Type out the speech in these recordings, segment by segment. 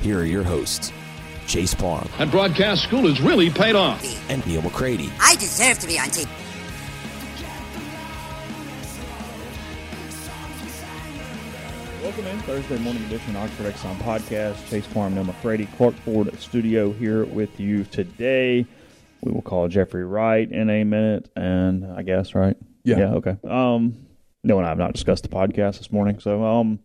here are your hosts, Chase Parham. And broadcast school has really paid off. and Neil McCready. I deserve to be on TV. Welcome in Thursday morning edition Oxford Exxon podcast. Chase Parham, Neil McCready, Clark Ford Studio here with you today. We will call Jeffrey Wright in a minute, and I guess right. Yeah. Yeah. Okay. Um, no and I have not discussed the podcast this morning, so um,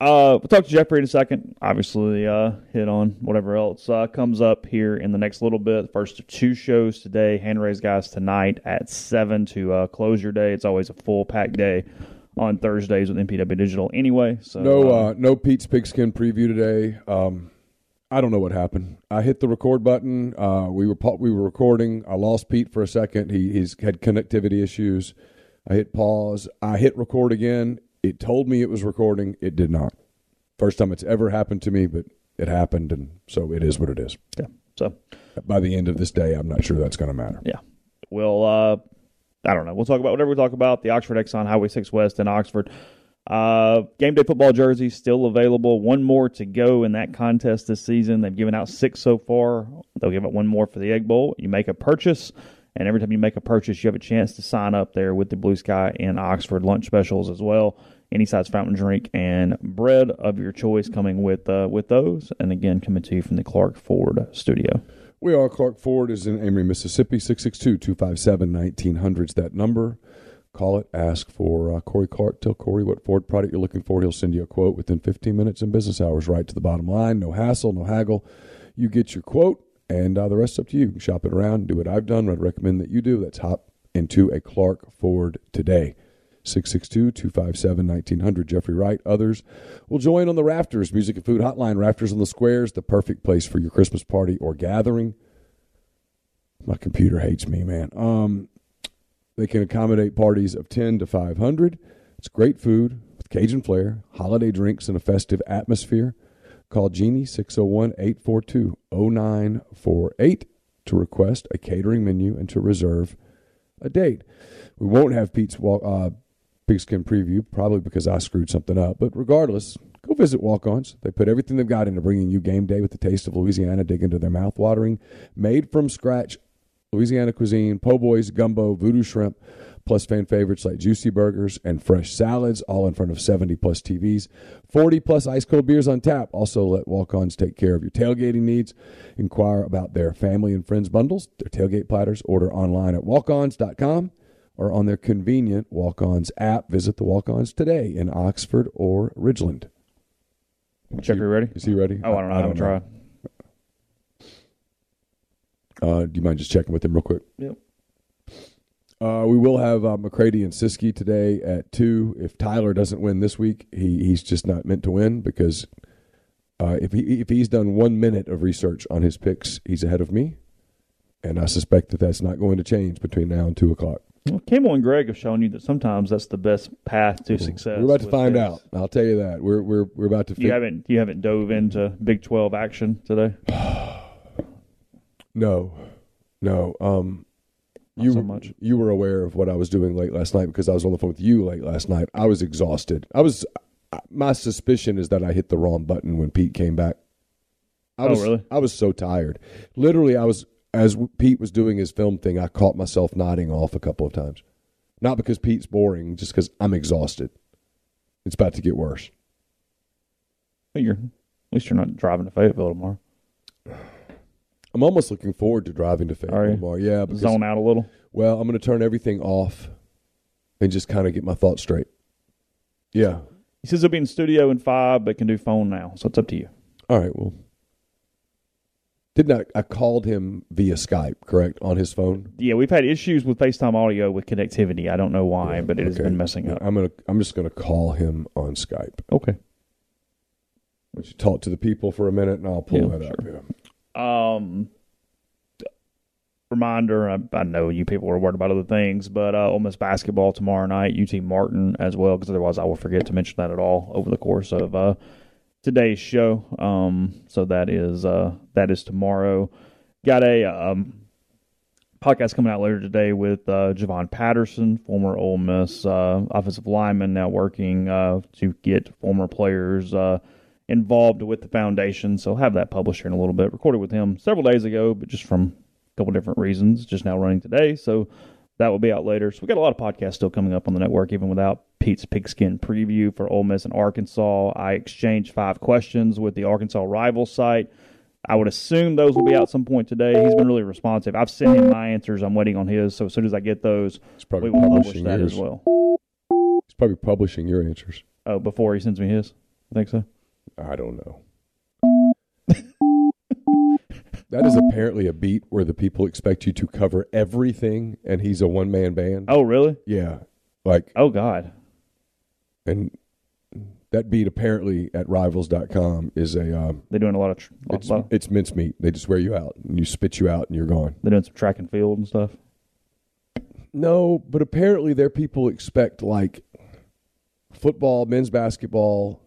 uh, we'll talk to Jeffrey in a second. Obviously, uh, hit on whatever else uh, comes up here in the next little bit. First of two shows today. Hand raise guys tonight at seven to uh, close your day. It's always a full packed day on Thursdays with MPW Digital anyway. So No, uh, uh, no Pete's Pigskin preview today. Um, I don't know what happened. I hit the record button. Uh, we were we were recording. I lost Pete for a second. He he's had connectivity issues. I hit pause. I hit record again. It told me it was recording. It did not. First time it's ever happened to me, but it happened, and so it is what it is. yeah. So By the end of this day, I'm not sure that's going to matter. yeah, we'll. Uh, I don't know. We'll talk about whatever we talk about. The Oxford Exxon Highway Six West in Oxford. Uh, game day football jerseys still available. One more to go in that contest this season. They've given out six so far. They'll give out one more for the Egg Bowl. You make a purchase, and every time you make a purchase, you have a chance to sign up there with the Blue Sky and Oxford lunch specials as well. Any size fountain drink and bread of your choice coming with uh, with those. And again, coming to you from the Clark Ford studio. We are Clark Ford is in Amory, Mississippi. 662-257-1900 's that number. Call it. Ask for uh, Corey Clark. Tell Corey what Ford product you're looking for. He'll send you a quote within 15 minutes in business hours, right to the bottom line. No hassle, no haggle. You get your quote, and uh, the rest up to you. Shop it around, do what I've done. I'd recommend that you do. Let's hop into a Clark Ford today. 662-257-1900. Jeffrey Wright. Others will join on the Rafters Music and Food Hotline. Rafters on the Squares, the perfect place for your Christmas party or gathering. My computer hates me, man. Um, they can accommodate parties of 10 to 500. It's great food with Cajun flair, holiday drinks, and a festive atmosphere. Call Jeannie 601 842 0948 to request a catering menu and to reserve a date. We won't have Pete's walk, uh, pigskin preview, probably because I screwed something up. But regardless, go visit Walk Ons. They put everything they've got into bringing you game day with the taste of Louisiana, dig into their mouth watering, made from scratch Louisiana cuisine, po' boys, gumbo, voodoo shrimp, plus fan favorites like juicy burgers and fresh salads, all in front of 70 plus TVs, 40 plus ice cold beers on tap. Also, let walk ons take care of your tailgating needs. Inquire about their family and friends bundles, their tailgate platters. Order online at walkons.com or on their convenient Walk Ons app. Visit the Walk Ons today in Oxford or Ridgeland. Jeffrey, ready? Is he ready? Oh, I don't know. I haven't tried. Uh, do you mind just checking with him real quick? Yep. Uh, we will have uh, McCready and Siski today at two. If Tyler doesn't win this week, he he's just not meant to win because uh, if he if he's done one minute of research on his picks, he's ahead of me, and I suspect that that's not going to change between now and two o'clock. Well, Kimmel and Greg have shown you that sometimes that's the best path to success. We're about to find picks. out. I'll tell you that. We're we're we're about to. You haven't you haven't dove into Big Twelve action today. No, no. Um, you so much. you were aware of what I was doing late last night because I was on the phone with you late last night. I was exhausted. I was. My suspicion is that I hit the wrong button when Pete came back. I Oh, was, really? I was so tired. Literally, I was as Pete was doing his film thing. I caught myself nodding off a couple of times, not because Pete's boring, just because I'm exhausted. It's about to get worse. But you're at least you're not driving to Fayetteville tomorrow. I'm almost looking forward to driving to Fayetteville tomorrow. Yeah, because Zone out a little. Well, I'm going to turn everything off and just kind of get my thoughts straight. Yeah. He says he'll be in studio in five, but can do phone now. So it's up to you. All right. Well, didn't I? I called him via Skype, correct, on his phone. Yeah, we've had issues with FaceTime audio with connectivity. I don't know why, but it has been messing up. I'm gonna. I'm just gonna call him on Skype. Okay. Why don't talk to the people for a minute, and I'll pull Yeah, that up. sure. Yeah. Um, reminder: I, I know you people are worried about other things, but uh, Ole Miss basketball tomorrow night, UT Martin as well, because otherwise I will forget to mention that at all over the course of uh, today's show. Um, so that is uh, that is tomorrow. Got a um, podcast coming out later today with uh, Javon Patterson, former Ole Miss uh, offensive lineman, now working uh, to get former players uh, involved with the foundation. So I'll have that published here in a little bit. Recorded with him several days ago, but just from a couple different reasons, just now running today. So that will be out later. So we got a lot of podcasts still coming up on the network, even without Pete's pigskin preview for Ole Miss and Arkansas. I exchanged five questions with the Arkansas rival site. I would assume those will be out some point today. He's been really responsive. I've sent him my answers. I'm waiting on his. So as soon as I get those, He's probably we will publish that yours. as well. He's probably publishing your answers. Oh, before he sends me his, I think so. I don't know. that is apparently a beat where the people expect you to cover everything, and he's a one man band. Oh, really? Yeah, like Oh, God. and that beat apparently at rivals.com is a um, They're doing a lot of. Tr- it's lot- it's mincemeat. They just wear you out and you spit you out and you're gone. they're doing some track and field and stuff. No, but apparently their people expect like football, men's basketball,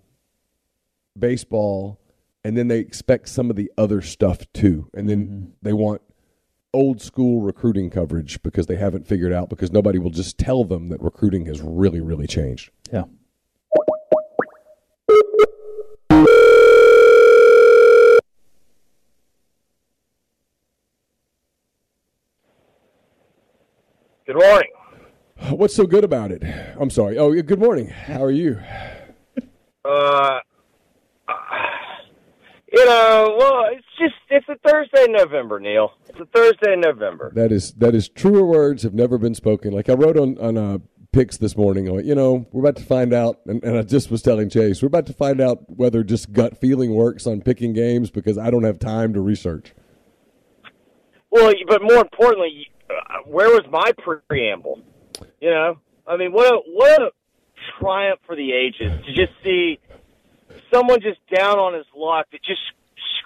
baseball, and then they expect some of the other stuff too. And then they want old school recruiting coverage because they haven't figured out because nobody will just tell them that recruiting has really really changed. Yeah. Good morning. What's so good about it? I'm sorry. Oh, good morning. How are you? Uh, you know, well, it's just it's a Thursday in November, Neil. It's a Thursday in November. That is that is truer words have never been spoken. Like I wrote on on uh, picks this morning. I went, you know, we're about to find out, and, and I just was telling Chase, we're about to find out whether just gut feeling works on picking games because I don't have time to research. Well, but more importantly, where was my preamble? You know, I mean, what a what a triumph for the ages to just see someone just down on his luck that just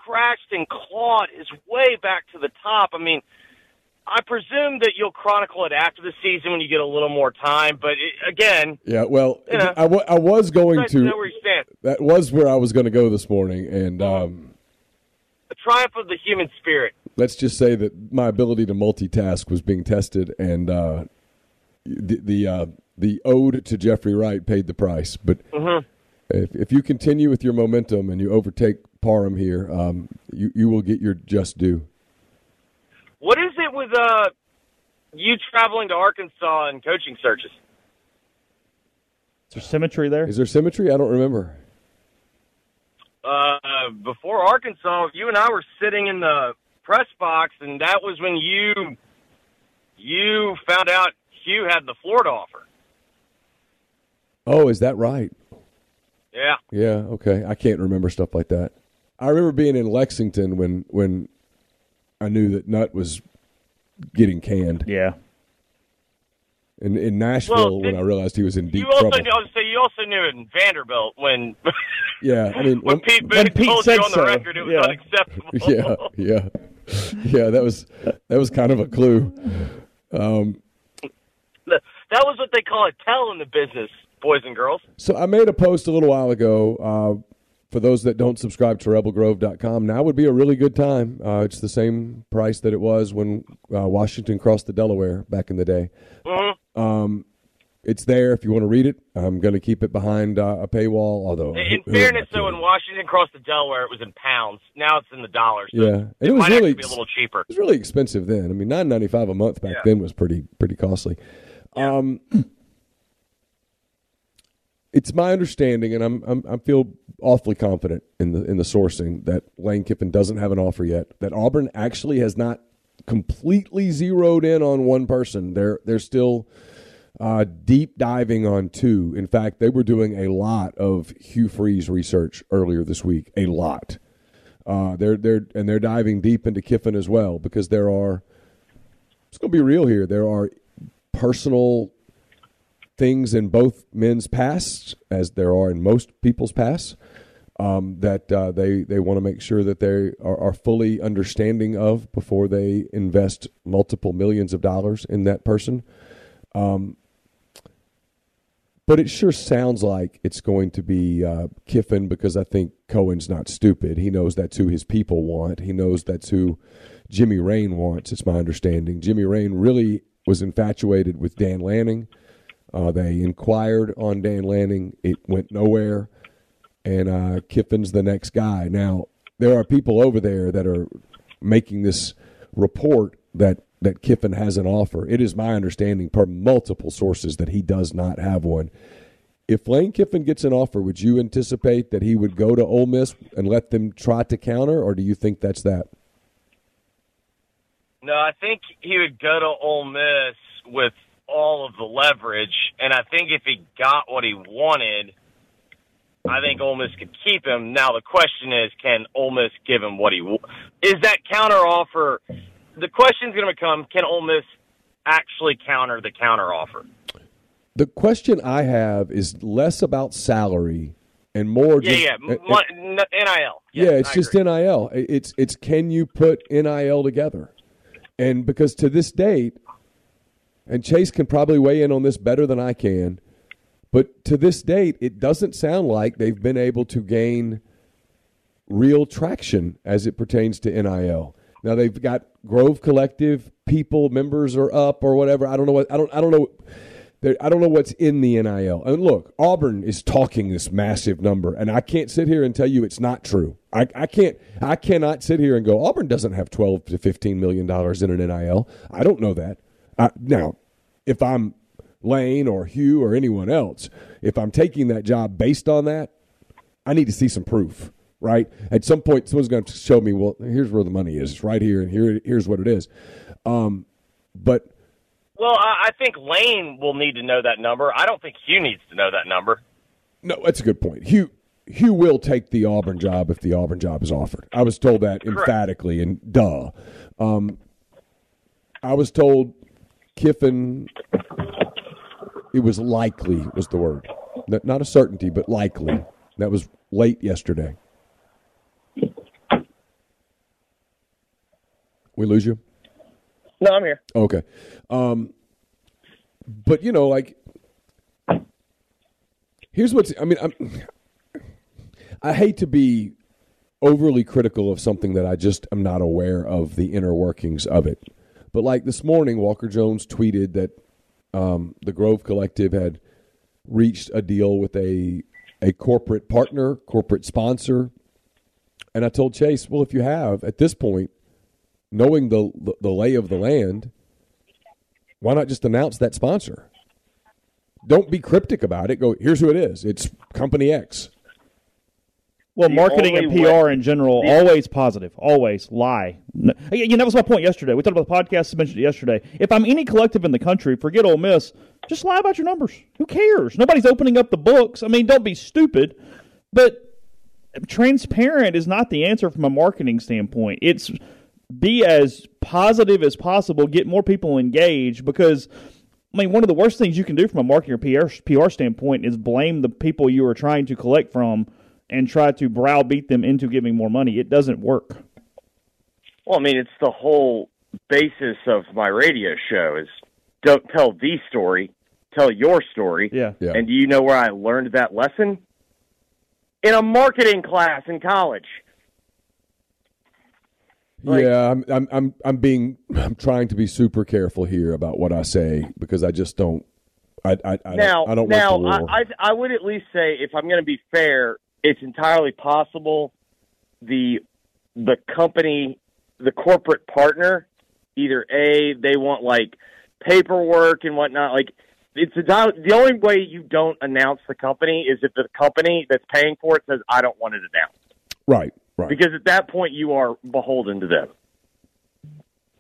scratched and clawed his way back to the top. I mean, I presume that you'll chronicle it after the season when you get a little more time. But it, again, Yeah, well, Yeah. I, wa- I was going to know you. That was where I was going to go this morning, and um, The triumph of the human spirit. let's just say that my ability to multitask was being tested, and uh, the the, uh, the ode to Jeffrey Wright paid the price. But if, if you continue with your momentum and you overtake Parham here, um, you you will get your just due. What is it with uh you traveling to Arkansas and coaching searches? Is there symmetry there? Is there symmetry? I don't remember. Uh, before Arkansas, you and I were sitting in the press box, and that was when you you found out Hugh had the Florida offer. Oh, is that right? Yeah, Yeah. Okay. I can't remember stuff like that. I remember being in Lexington when when I knew that Nutt was getting canned, Yeah. and in Nashville Well, when did- I realized he was in deep you also trouble. knew, I was say you also knew it in Vanderbilt when Yeah. I mean, when when- Pete when Booth Pete told said you on the so, record it was yeah. unacceptable. yeah, yeah, yeah. That was that was kind of a clue. Um, that was what they call a tell in the business, boys and girls. so I made a post a little while ago. Uh, for those that don't subscribe to rebelgrove.com, now would be a really good time. Uh, it's the same price that it was when uh, Washington crossed the Delaware back in the day. Mm-hmm. Um, it's there if you want to read it. I'm going to keep it behind uh, a paywall. Although, In who- who am I fairness, though, kidding? when Washington crossed the Delaware, it was in pounds. Now it's in the dollars. So yeah, it, it was really be a little cheaper. It was really expensive then. I mean, nine ninety five a month back Yeah. then was pretty pretty costly. Um, it's my understanding, and I'm, I'm I feel awfully confident in the in the sourcing that Lane Kiffin doesn't have an offer yet. That Auburn actually has not completely zeroed in on one person. They're they're still uh, deep diving on two. In fact, they were doing a lot of Hugh Freeze research earlier this week. A lot. Uh, they're they're and they're diving deep into Kiffin as well because there are. It's going to be real here. There are personal things in both men's pasts, as there are in most people's pasts, um, that uh, they they want to make sure that they are, are fully understanding of before they invest multiple millions of dollars in that person. Um, but it sure sounds like it's going to be uh, Kiffin because I think Cohen's not stupid. He knows that's who his people want. He knows that's who Jimmy Rane wants. It's my understanding. Jimmy Rane really was infatuated with Dan Lanning. Uh, they inquired on Dan Lanning. It went nowhere, and uh, Kiffin's the next guy. Now there are people over there that are making this report that that Kiffin has an offer. It is my understanding, per multiple sources, that he does not have one. If Lane Kiffin gets an offer, would you anticipate that he would go to Ole Miss and let them try to counter, or do you think that's that? No, I think he would go to Ole Miss with all of the leverage, and I think if he got what he wanted, I think Ole Miss could keep him. Now the question is, can Ole Miss give him what he wa- is that counter offer? The question's going to become, can Ole Miss actually counter the counter offer? The question I have is less about salary and more. Yeah, just, yeah, NIL. yeah, Yes, it's I just agree. NIL. It's it's can you put NIL together? And because to this date, and Chase can probably weigh in on this better than I can, but to this date, it doesn't sound like they've been able to gain real traction as it pertains to NIL. Now they've got Grove Collective people members are up or whatever. I don't know what I don't I don't know. I don't know what's in the NIL. And look, Auburn is talking this massive number, and I can't sit here and tell you it's not true. I, I can't. I cannot sit here and go. Auburn doesn't have twelve to fifteen million dollars in an NIL. I don't know that. I, now, if I'm Lane or Hugh or anyone else, if I'm taking that job based on that, I need to see some proof. Right at some point, someone's going to show me. Well, here's where the money is. It's right here, and here, here's what it is. Um, but Well, I, I think Lane will need to know that number. I don't think Hugh needs to know that number. No, that's a good point. Hugh Hugh will take the Auburn job if the Auburn job is offered. I was told that emphatically, and duh. Um, I was told Kiffin. It was likely was the word, Not- a certainty, but likely. That was late yesterday. We lose you. No, I'm here. Okay. Um, but you know, like, here's what's. I mean, I'm, I hate to be overly critical of something that I just am not aware of the inner workings of it. But like this morning, Walker Jones tweeted that um, the Grove Collective had reached a deal with a a corporate partner, corporate sponsor, and I told Chase, well, if you have at this point, knowing the the, the lay of the land, why not just announce that sponsor? Don't be cryptic about it. Go, here's who it is. It's company X. Well, marketing and PR way- in general, always positive, always lie. No, again, that was my point yesterday. We talked about the podcast. I mentioned it yesterday. If I'm any collective in the country, forget Ole Miss. Just lie about your numbers. Who cares? Nobody's opening up the books. I mean, don't be stupid. But transparent is not the answer from a marketing standpoint. It's be as positive as possible, get more people engaged because I mean, one of the worst things you can do from a marketing or PR, PR standpoint is blame the people you are trying to collect from and try to browbeat them into giving more money. It doesn't work. Well, I mean, it's the whole basis of my radio show is don't tell the story, tell your story. Yeah. Yeah. And do you know where I learned that lesson? in a marketing class in college. Like- yeah, I'm, I'm, I'm, I'm being, I'm trying to be super careful here about what I say because I just don't, I, I, I now, don't, I don't now, want. I, I, I would at least say, if I'm going to be fair, it's entirely possible the the company, the corporate partner, either a they want like paperwork and whatnot. Like it's a, the only way you don't announce the company is if the company that's paying for it says I don't want it announced, right, right. because at that point you are beholden to them.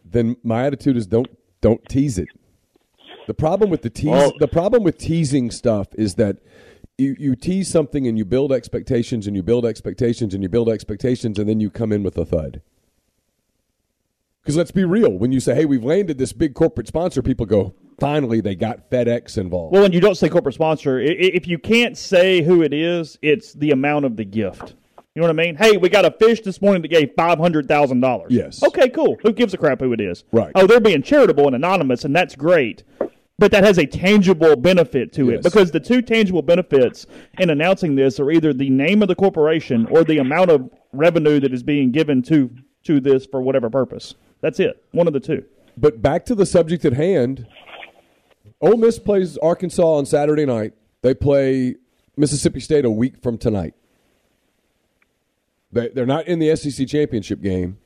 then my attitude is don't, don't tease it. The problem with the tease, Well- the problem with teasing stuff is that you, you tease something and you build expectations and you build expectations and you build expectations and then you come in with a thud. Because let's be real, when you say, "Hey, we've landed this big corporate sponsor," people go, "Finally, they got FedEx involved." Well, when you don't say corporate sponsor, if you can't say who it is, it's the amount of the gift. You know what I mean? Hey, we got a fish this morning that gave five hundred thousand dollars. Yes. Okay, cool. Who gives a crap who it is? Right. Oh, they're being charitable and anonymous, and that's great. But that has a tangible benefit to Yes. it because the two tangible benefits in announcing this are either the name of the corporation or the amount of revenue that is being given to to this for whatever purpose. That's it. One of the two. But back to the subject at hand. Ole Miss plays Arkansas on Saturday night. They play Mississippi State a week from tonight. They, they're not in the SEC championship game.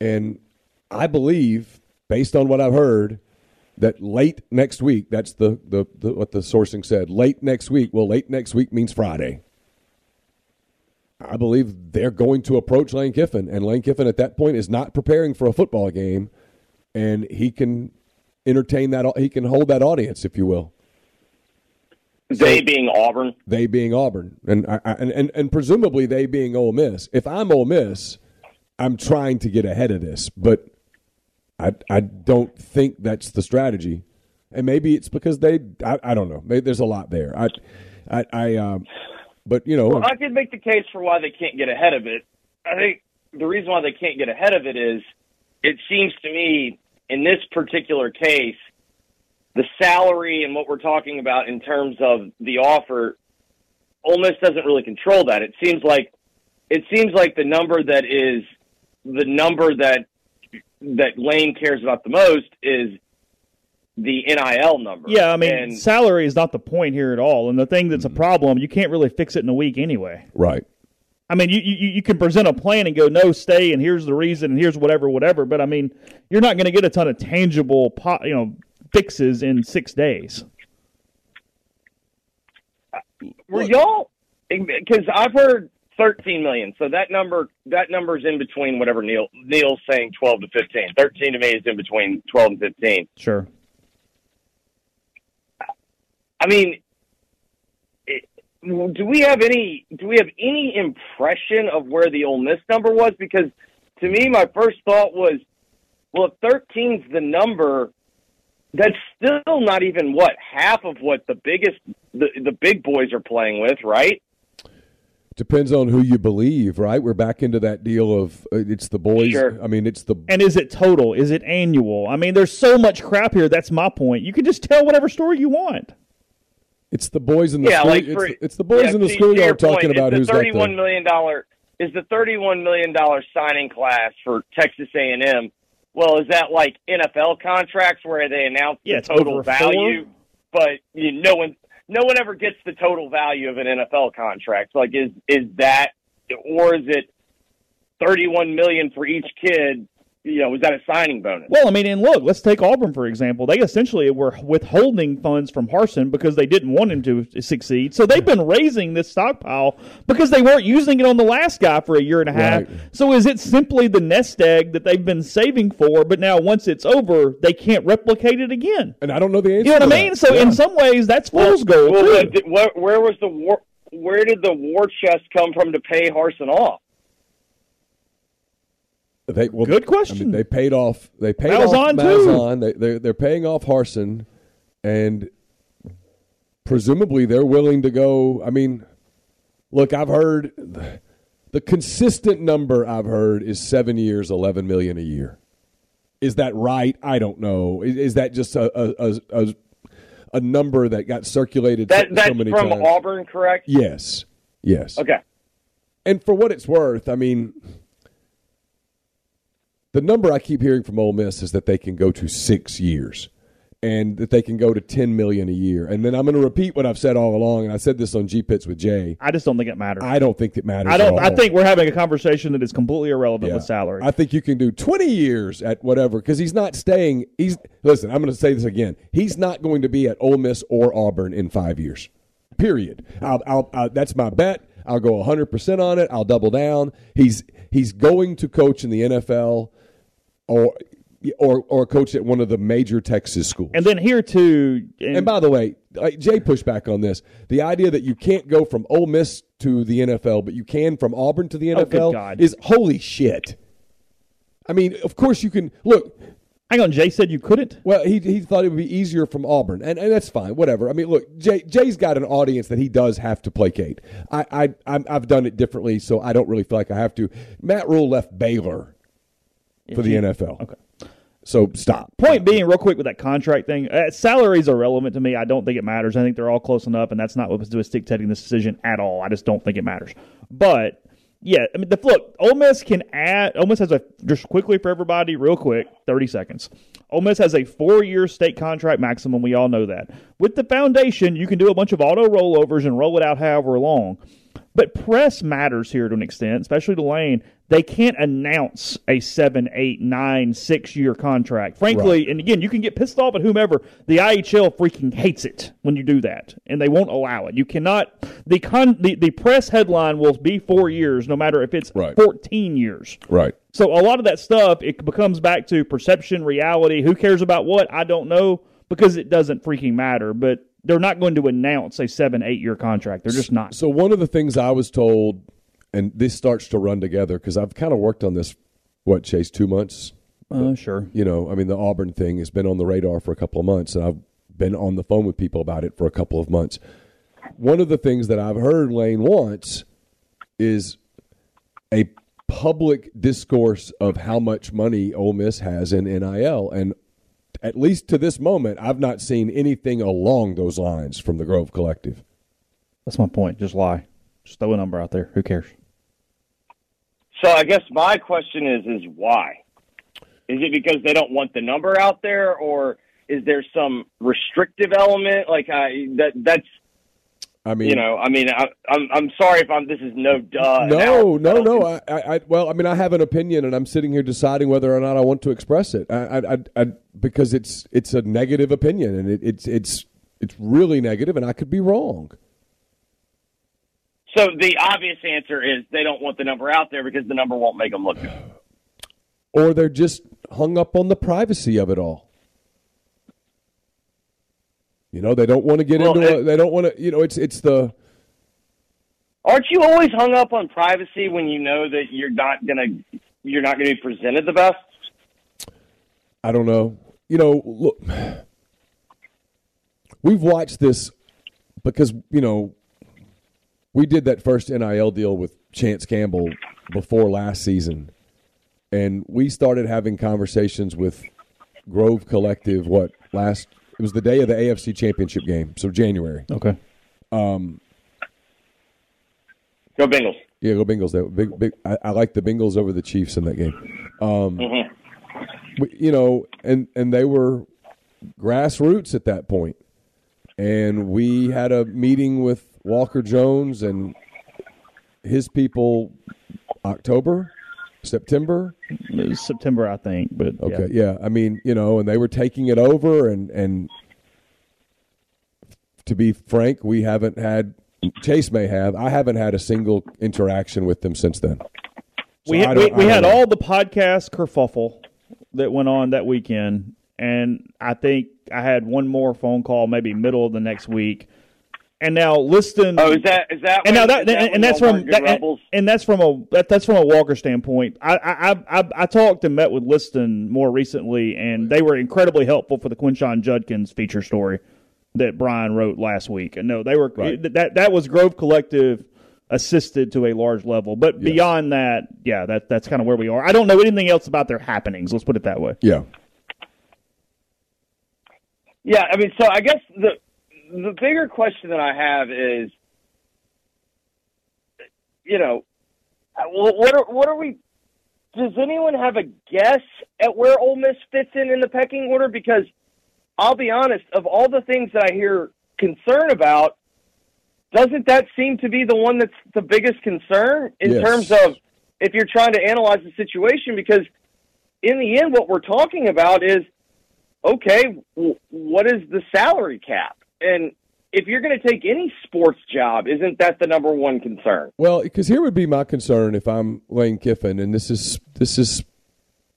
And I believe, based on what I've heard, that late next week, that's the, the, the what the sourcing said, late next week, well, late next week means Friday. I believe they're going to approach Lane Kiffin, and Lane Kiffin at that point is not preparing for a football game, and he can entertain that. He can hold that audience, if you will. They being Auburn. They being Auburn, and I, I, and, and and presumably they being Ole Miss. If I'm Ole Miss, I'm trying to get ahead of this, but I I don't think that's the strategy, and maybe it's because they. I, I don't know. Maybe there's a lot there. I I, I um, but you know, Well, I could make the case for why they can't get ahead of it. I think the reason why they can't get ahead of it is it seems to me in this particular case, the salary and what we're talking about in terms of the offer, Ole Miss doesn't really control that. It seems like it seems like the number that is the number that that Lane cares about the most is the NIL number. Yeah, I mean, And- salary is not the point here at all. And the thing that's a mm-hmm. problem, you can't really fix it in a week anyway. right. I mean, you, you you can present a plan and go, no, stay, and here's the reason, and here's whatever, whatever. But I mean, you're not going to get a ton of tangible, po- you know, fixes in six days. Uh, were y'all because I've heard 13 million. So that number that number is in between whatever Neil Neil's saying 12 to 15. 13 to me is in between 12 and 15. Sure. I mean, it, do we have any do we have any impression of where the Ole Miss number was? Because to me, my first thought was, well, if 13's the number, that's still not even what half of what the biggest the the big boys are playing with, right? Depends on who you believe, right? We're back into that deal of uh, it's the boys. Sure. I mean, it's the And is it total? Is it annual? I mean, there's so much crap here. That's my point. You can just tell whatever story you want. it's the boys in the yeah, school. like it's, for, the, it's the boys yeah, in the to- to schoolyard talking about is who's the got thirty-one the. million dollar is the thirty-one million dollar signing class for Texas A and M. Well, is that like NFL contracts where they announce Yeah, the total value, four. but you, no one no one ever gets the total value of an NFL contract? Like, is is that or is it thirty-one million for each kid? You know, is that a signing bonus? Well, I mean, and look, let's take Auburn for example. They essentially were withholding funds from Harsin because they didn't want him to succeed. So they've been raising this stockpile because they weren't using it on the last guy for a year and a half. Right. So is it simply the nest egg that they've been saving for, but now once it's over, they can't replicate it again? And I don't know the answer. You know what I mean? that. So Yeah. in some ways, that's fool's gold. Well, too. did- where, where was the war? Where did the war chest come from to pay Harsin off? They, well, Good I question. mean, they paid off. They paid Malzahn, off too. Malzahn. They, they're they're paying off Harsin, and presumably they're willing to go. I mean, look, I've heard the, the consistent number I've heard is seven years, eleven million a year. Is that right? I don't know. Is, is that just a a, a, a a number that got circulated That so, that's so many from times? Auburn, correct? Yes, Yes. Okay. And for what it's worth, I mean, the number I keep hearing from Ole Miss is that they can go to six years, and that they can go to ten million a year. And then I'm going to repeat what I've said all along, and I said this on G Pits with Jay. I just don't think it matters. I don't think it matters. I don't. I think we're having a conversation that is completely irrelevant Yeah. with salary. I think you can do 20 years at whatever because he's not staying. He's listen. I'm going to say this again. He's not going to be at Ole Miss or Auburn in five years. Period. I'll, I'll, i that's my bet. I'll go 100 percent on it. I'll double down. He's he's going to coach in the NFL or or or coach at one of the major Texas schools. and then here too, and, And by the way, like, Jay pushed back on this. The idea that you can't go from Ole Miss to the NFL, but you can from Auburn to the Oh, NFL God. is holy shit. I mean, of course you can look. hang on, Jay said you couldn't. Well, he he thought it would be easier from Auburn, and, and that's fine. Whatever. I mean, look, Jay Jay's got an audience that he does have to placate. I I I'm, I've done it differently, so I don't really feel like I have to. Matt Rhule left Baylor for the NFL. Okay. So stop. Point being, real quick with that contract thing, uh, salaries are relevant to me. I don't think it matters. I think they're all close enough, and that's not what was dictating this decision at all. I just don't think it matters. But yeah, I mean, the look, Ole Miss can add. Ole Miss has a just quickly for everybody, real quick, thirty seconds. Ole Miss has a four-year state contract maximum. We all know that. With the foundation, you can do a bunch of auto rollovers and roll it out however long. But press matters here to an extent, especially to Lane. They can't announce a seven, eight, nine, six year contract. Frankly, and again, you can get pissed off at whomever. The IHL freaking hates it when you do that, and they won't allow it. You cannot. The con the, the press headline will be four years, no matter if it's Right. fourteen years. Right. So a lot of that stuff it becomes back to perception, reality. Who cares about what? I don't know because it doesn't freaking matter. But they're not going to announce a seven, eight year contract. They're just not. So one of the things I was told, and this starts to run together because I've kind of worked on this. What Chase? Two months. Uh, sure. You know, I mean, the Auburn thing has been on the radar for a couple of months, and I've been on the phone with people about it for a couple of months. One of the things that I've heard Lane wants is a public discourse of how much money Ole Miss has in NIL, and at least to this moment, I've not seen anything along those lines from the Grove Collective. That's my point. Just lie. Just throw a number out there. Who cares? So I guess my question is is why? Is it because they don't want the number out there, or is there some restrictive element? Like I that that's I mean, you know I mean I, I'm I'm sorry if I'm this is no duh. No, no, no. I, I, well, I mean, I have an opinion, and I'm sitting here deciding whether or not I want to express it. I, I, I, I because it's it's a negative opinion, and it, it's it's it's really negative, and I could be wrong. So the obvious answer is they don't want the number out there because the number won't make them look good. Or they're just hung up on the privacy of it all. You know, they don't want to get Well, into. it- a, they don't want to. You know, it's it's the. Aren't you always hung up on privacy when you know that you're not gonna you're not gonna be presented the best? I don't know. You know, look, we've watched this because you know we did that first NIL deal with Chance Campbell before last season, and we started having conversations with Grove Collective. What last? It was the day of the AFC Championship game, so January. Okay. Um, Go Bengals. Yeah, go Bengals. That big, big. I, I like the Bengals over the Chiefs in that game. Um, we- you know, and and they were grassroots at that point, and we had a meeting with Walker Jones and his people. October, September. It was September, I think. But Okay, yeah. yeah. I mean, you know, and they were taking it over, and and to be frank, we haven't had. Chase may have. I haven't had a single interaction with them since then. So we had, we, we had all the podcast kerfuffle that went on that weekend, and I think I had one more phone call, maybe middle of the next week. And now Liston. Oh, is that is that and now that, is that and, when that's from that, and, and that's from a that, that's from a Walker standpoint. I I, I I I talked and met with Liston more recently, and they were incredibly helpful for the Quinshon Judkins feature story that Brian wrote last week. And no, they were Right. that that was Grove Collective assisted to a large level, but beyond that, yeah, that that's kind of where we are. I don't know anything else about their happenings. Let's put it that way. Yeah. Yeah, I mean, so I guess the the bigger question that I have is you know, what are what are we? Does anyone have a guess at where Ole Miss fits in in the pecking order? Because I'll be honest, of all the things that I hear concern about, doesn't that seem to be the one that's the biggest concern in Yes. terms of if you're trying to analyze the situation? Because in the end, what we're talking about is okay, what is the salary cap? And if you're going to take any sports job, isn't that the number one concern? Well, because here would be my concern if I'm Lane Kiffin, and this is this is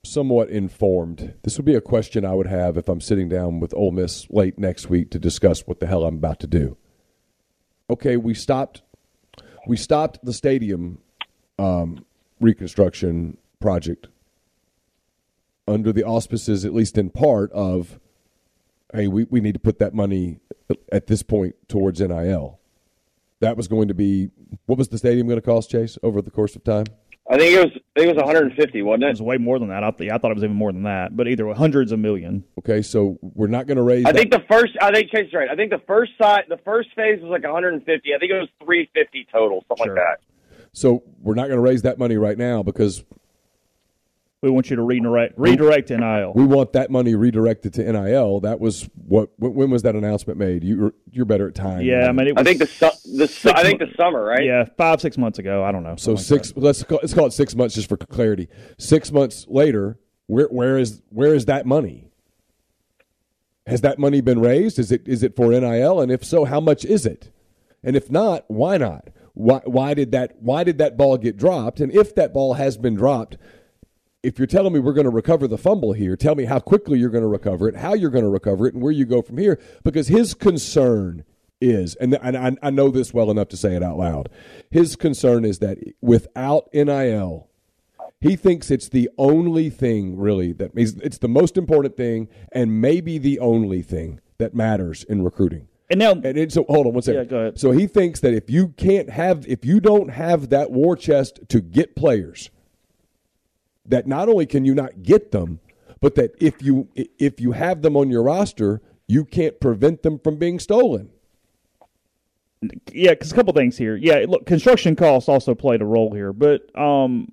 somewhat informed. This would be a question I would have if I'm sitting down with Ole Miss late next week to discuss what the hell I'm about to do. Okay, we stopped we stopped the stadium um, reconstruction project under the auspices, at least in part, of hey, we, we need to put that money at this point towards NIL. That was going to be what was the stadium going to cost, Chase, over the course of time? I think it was I think it was 150, wasn't It it? was way more than that. I, th- I thought it was even more than that, but either way, hundreds of million. Okay, so we're not going to raise. I that- think the first. I think Chase is right. I think the first side, the first phase was like 150. I think it was 350 total, something Sure. like that. so we're not going to raise that money right now because We want you to redirect redirect NIL. we want that money redirected to NIL. That was what. When when was that announcement made? You you're better at time. yeah, I mean, it was I think the su- the su- I think the summer, right? yeah five six months ago. I don't know. So something like six. Let's call, let's call it six months just for clarity. Six months later, where where is where is that money? Has that money been raised? Is it is it for NIL? And if so, how much is it? And if not, why not? Why why did that why did that ball get dropped? And if that ball has been dropped, if you're telling me we're going to recover the fumble here, tell me how quickly you're going to recover it, how you're going to recover it, and where you go from here. Because his concern is, and, and I, I know this well enough to say it out loud, his concern is that without NIL, he thinks it's the only thing really that means it's the most important thing and maybe the only thing that matters in recruiting. And now, And it, so hold on one second. Yeah, go ahead. So he thinks that if you can't have, if you don't have that war chest to get players, that not only can you not get them, but that if you if you have them on your roster, you can't prevent them from being stolen. yeah, because a couple things here. Yeah, look, construction costs also played a role here, but um,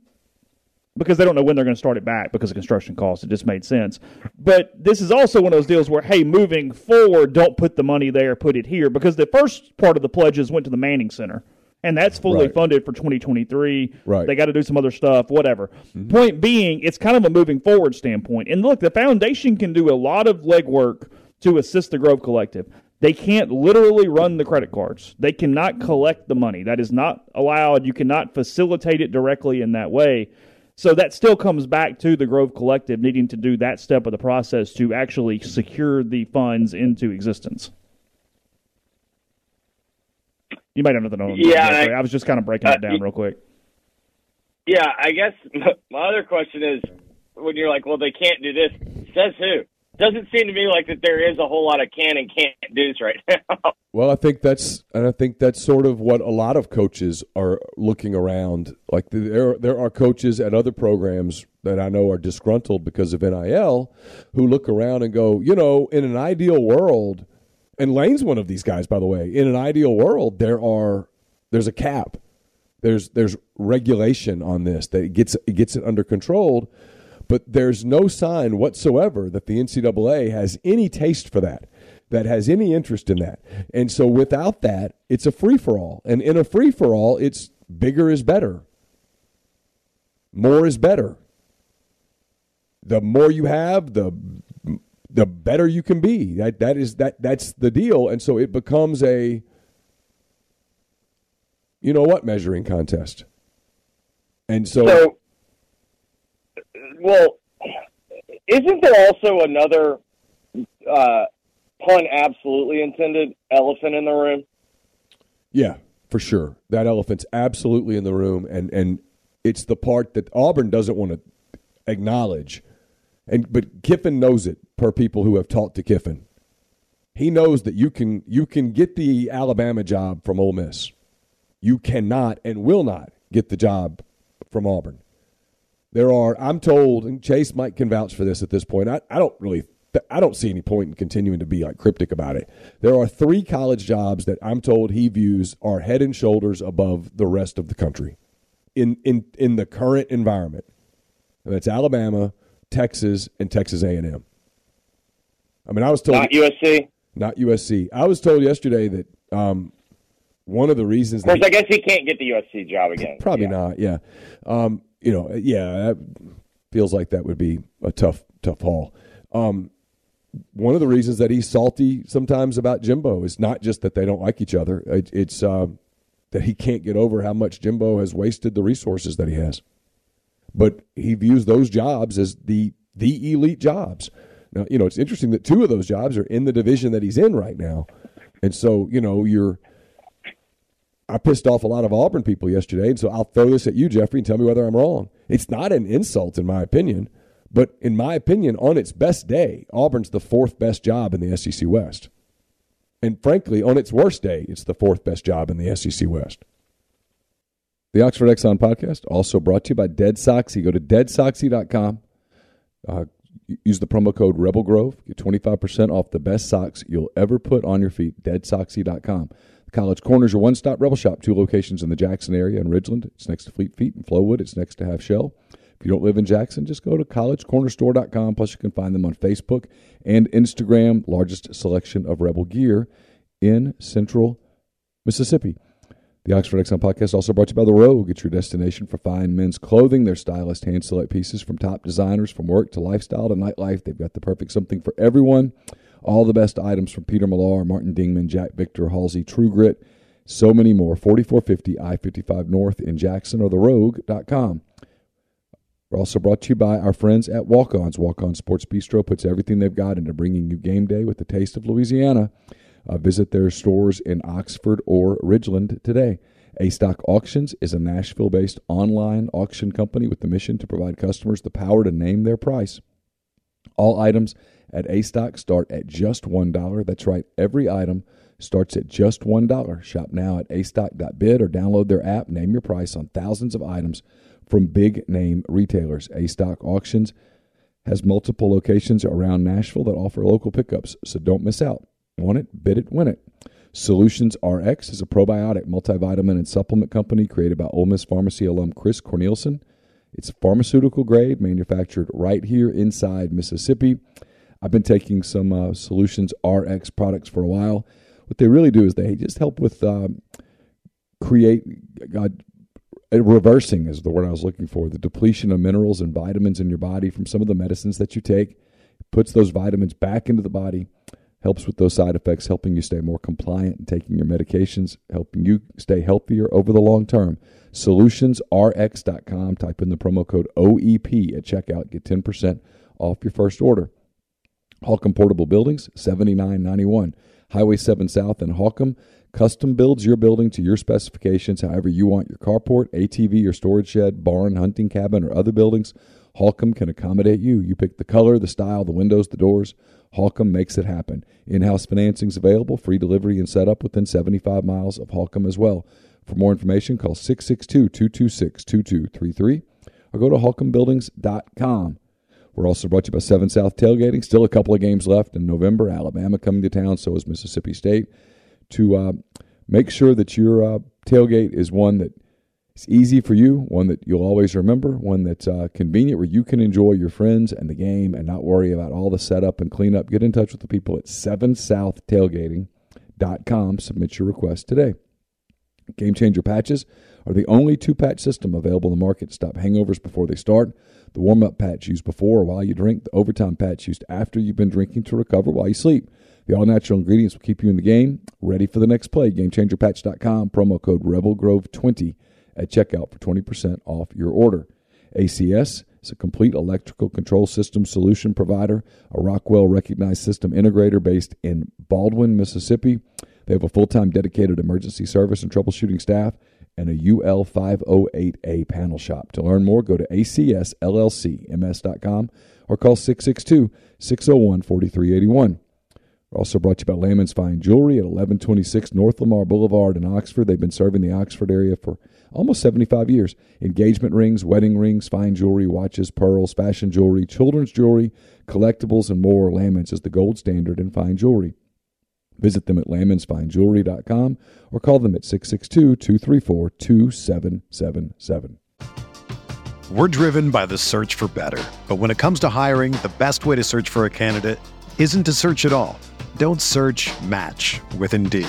because they don't know when they're going to start it back because of construction costs, it just made sense. But this is also one of those deals where, hey, moving forward, don't put the money there, put it here, because the first part of the pledges went to the Manning Center. And that's fully Right. funded for 2023. Right. They got to do some other stuff, whatever. Mm-hmm. Point being, it's kind of a moving forward standpoint. And look, the foundation can do a lot of legwork to assist the Grove Collective. They can't literally run the credit cards. They cannot collect the money. That is not allowed. You cannot facilitate it directly in that way. So that still comes back to the Grove Collective needing to do that step of the process to actually secure the funds into existence. You might have nothing on. Yeah. I- I was just kind of breaking it uh, down real quick. Yeah, I guess my other question is when you're like, well, they can't do this. Says who? Doesn't seem to me like that there is a whole lot of can and can't do's right now. Well, I think that's and I think that's sort of what a lot of coaches are looking around. Like there there are coaches at other programs that I know are disgruntled because of NIL who look around and go, you know, in an ideal world, and Lane's one of these guys by the way. In an ideal world, there are there's a cap. There's there's regulation on this that it gets it gets it under control, but there's no sign whatsoever that the NCAA has any taste for that, that has any interest in that. And so without that, it's a free for all. And in a free for all, it's bigger is better. More is better. The more you have, the the better you can be. That that is that that's the deal. And so it becomes a you know what measuring contest. And so, so, well, isn't there also another uh, pun absolutely intended elephant in the room? yeah, for sure. That elephant's absolutely in the room and and it's the part that Auburn doesn't want to acknowledge. And but Kiffin knows it per people who have talked to Kiffin. He knows that you can you can get the Alabama job from Ole Miss. You cannot and will not get the job from Auburn. There are, I'm told, and Chase might can vouch for this at this point. I, I don't really, I don't see any point in continuing to be like cryptic about it. There are three college jobs that I'm told he views are head and shoulders above the rest of the country. in in in the current environment. And that's Alabama, Texas, and Texas A and M. I mean, I was told Not USC. not USC. I was told yesterday that um, one of the reasons Of course, that I guess he can't get the USC job again. probably Yeah. not. Yeah, um, you know, yeah, that feels like that would be a tough tough haul. Um, one of the reasons that he's salty sometimes about Jimbo is not just that they don't like each other. It, it's uh, that he can't get over how much Jimbo has wasted the resources that he has. But he views those jobs as the the elite jobs. Now, you know, it's interesting that two of those jobs are in the division that he's in right now, and so you know you're. I pissed off a lot of Auburn people yesterday, and so I'll throw this at you, Jeffrey, and tell me whether I'm wrong. It's not an insult, in my opinion, but in my opinion, on its best day, Auburn's the fourth best job in the SEC West. And frankly, on its worst day, it's the fourth best job in the SEC West. The Oxford Exxon podcast also brought to you by Dead Soxy. Go to deadsoxy.com. Uh, use the promo code Rebel Grove. Get 25% off the best socks you'll ever put on your feet. Deadsoxy.com. The College Corner is your one stop Rebel shop. Two locations in the Jackson area and Ridgeland. It's next to Fleet Feet and Flowwood. It's next to Half Shell. If you don't live in Jackson, just go to collegecornerstore.com. Plus, you can find them on Facebook and Instagram. Largest selection of Rebel gear in central Mississippi. The Oxford Exxon podcast also brought to you by The Rogue. It's your destination for fine men's clothing. Their stylist hand select pieces from top designers from work to lifestyle to nightlife. They've got the perfect something for everyone. All the best items from Peter Millar, Martin Dingman, Jack Victor, Halsey, True Grit, so many more. 4450 I 55 North in Jackson or therogue.com. We're also brought to you by our friends at Walk Ons. Walk On Sports Bistro puts everything they've got into bringing you game day with the taste of Louisiana. Uh, visit their stores in Oxford or Ridgeland today. A Stock Auctions is a Nashville based online auction company with the mission to provide customers the power to name their price. All items at A Stock start at just $1. That's right, every item starts at just $1. Shop now at astock.bid or download their app. Name your price on thousands of items from big name retailers. A Stock Auctions has multiple locations around Nashville that offer local pickups, so don't miss out. Want it? Bid it, win it. Solutions RX is a probiotic multivitamin and supplement company created by Ole Miss Pharmacy alum Chris Cornelison. It's pharmaceutical grade, manufactured right here inside Mississippi. I've been taking some uh, Solutions RX products for a while. What they really do is they just help with um, create, God, uh, reversing is the word I was looking for, the depletion of minerals and vitamins in your body from some of the medicines that you take. Puts those vitamins back into the body helps with those side effects, helping you stay more compliant in taking your medications, helping you stay healthier over the long term. SolutionsRx.com. Type in the promo code OEP at checkout. Get 10% off your first order. Holcomb Portable Buildings, 7991. Highway 7 South in Holcomb. Custom builds your building to your specifications, however you want your carport, ATV or storage shed, barn, hunting cabin, or other buildings. Holcomb can accommodate you. You pick the color, the style, the windows, the doors. Holcomb makes it happen. In house financing is available, free delivery and setup within 75 miles of Holcomb as well. For more information, call 662 226 2233 or go to holcombbuildings.com. We're also brought to you by 7 South Tailgating. Still a couple of games left in November. Alabama coming to town, so is Mississippi State. To uh, make sure that your uh, tailgate is one that is easy for you, one that you'll always remember, one that's uh, convenient where you can enjoy your friends and the game and not worry about all the setup and cleanup. Get in touch with the people at 7southtailgating.com. Submit your request today. Game Changer patches are the only two patch system available in the market to stop hangovers before they start. The warm up patch used before or while you drink, the overtime patch used after you've been drinking to recover while you sleep. The all natural ingredients will keep you in the game, ready for the next play. GameChangerPatch.com, promo code RebelGrove20 at checkout for 20% off your order. ACS is a complete electrical control system solution provider, a Rockwell recognized system integrator based in Baldwin, Mississippi. They have a full time dedicated emergency service and troubleshooting staff and a UL 508A panel shop. To learn more, go to acsllcms.com or call 662 601 4381. We're also brought to you by Layman's Fine Jewelry at 1126 North Lamar Boulevard in Oxford. They've been serving the Oxford area for almost 75 years. Engagement rings, wedding rings, fine jewelry, watches, pearls, fashion jewelry, children's jewelry, collectibles, and more. Layman's is the gold standard in fine jewelry. Visit them at laymansfinejewelry.com or call them at 662 234 2777. We're driven by the search for better. But when it comes to hiring, the best way to search for a candidate isn't to search at all. Don't search match with Indeed.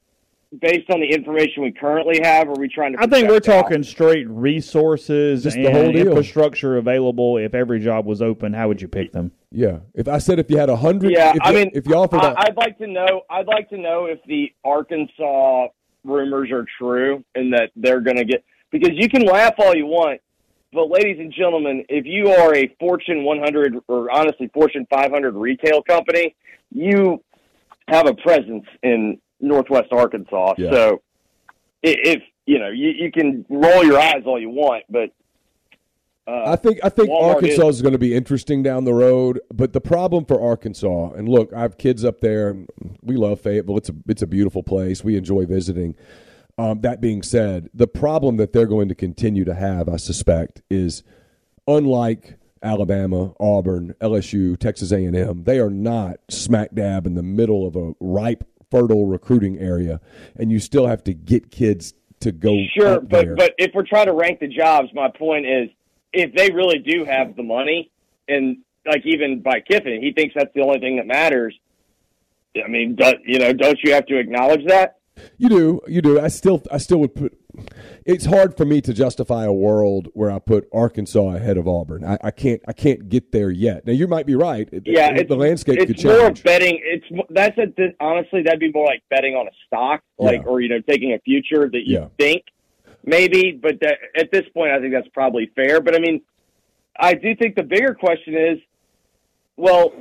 based on the information we currently have, are we trying to? I think we're project out? talking straight resources Just and the whole deal. infrastructure available. If every job was open, how would you pick them? Yeah. If I said if you had a hundred, Yeah, if I you, mean, if you offered, a- I, I'd like to know. I'd like to know if the Arkansas rumors are true and that they're going to get because you can laugh all you want, but ladies and gentlemen, if you are a Fortune 100 or honestly Fortune 500 retail company, you have a presence in Northwest Arkansas. Yeah. So if you know, you, you can roll your eyes all you want, but uh, I think I think Walmart Arkansas is- is going to be interesting down the road. But the problem for Arkansas, and look, I have kids up there. We love Fayetteville. It's a it's a beautiful place. We enjoy visiting. Um, that being said, the problem that they're going to continue to have, I suspect, is unlike Alabama, Auburn, LSU, Texas A&M, they are not smack dab in the middle of a ripe, fertile recruiting area, and you still have to get kids to go Sure, but there. but if we're trying to rank the jobs, my point is if they really do have the money, and like even by Kiffin, he thinks that's the only thing that matters. I mean, do, you know, don't you have to acknowledge that? You do, you do. I still, I still would put. It's hard for me to justify a world where I put Arkansas ahead of Auburn. I, I can't, I can't get there yet. Now you might be right. Yeah, it's, the landscape it's could more betting. It's that's a, honestly that'd be more like betting on a stock, like Yeah. or you know taking a future that you Yeah. think maybe. But that, at this point, I think that's probably fair. But I mean, I do think the bigger question is, well,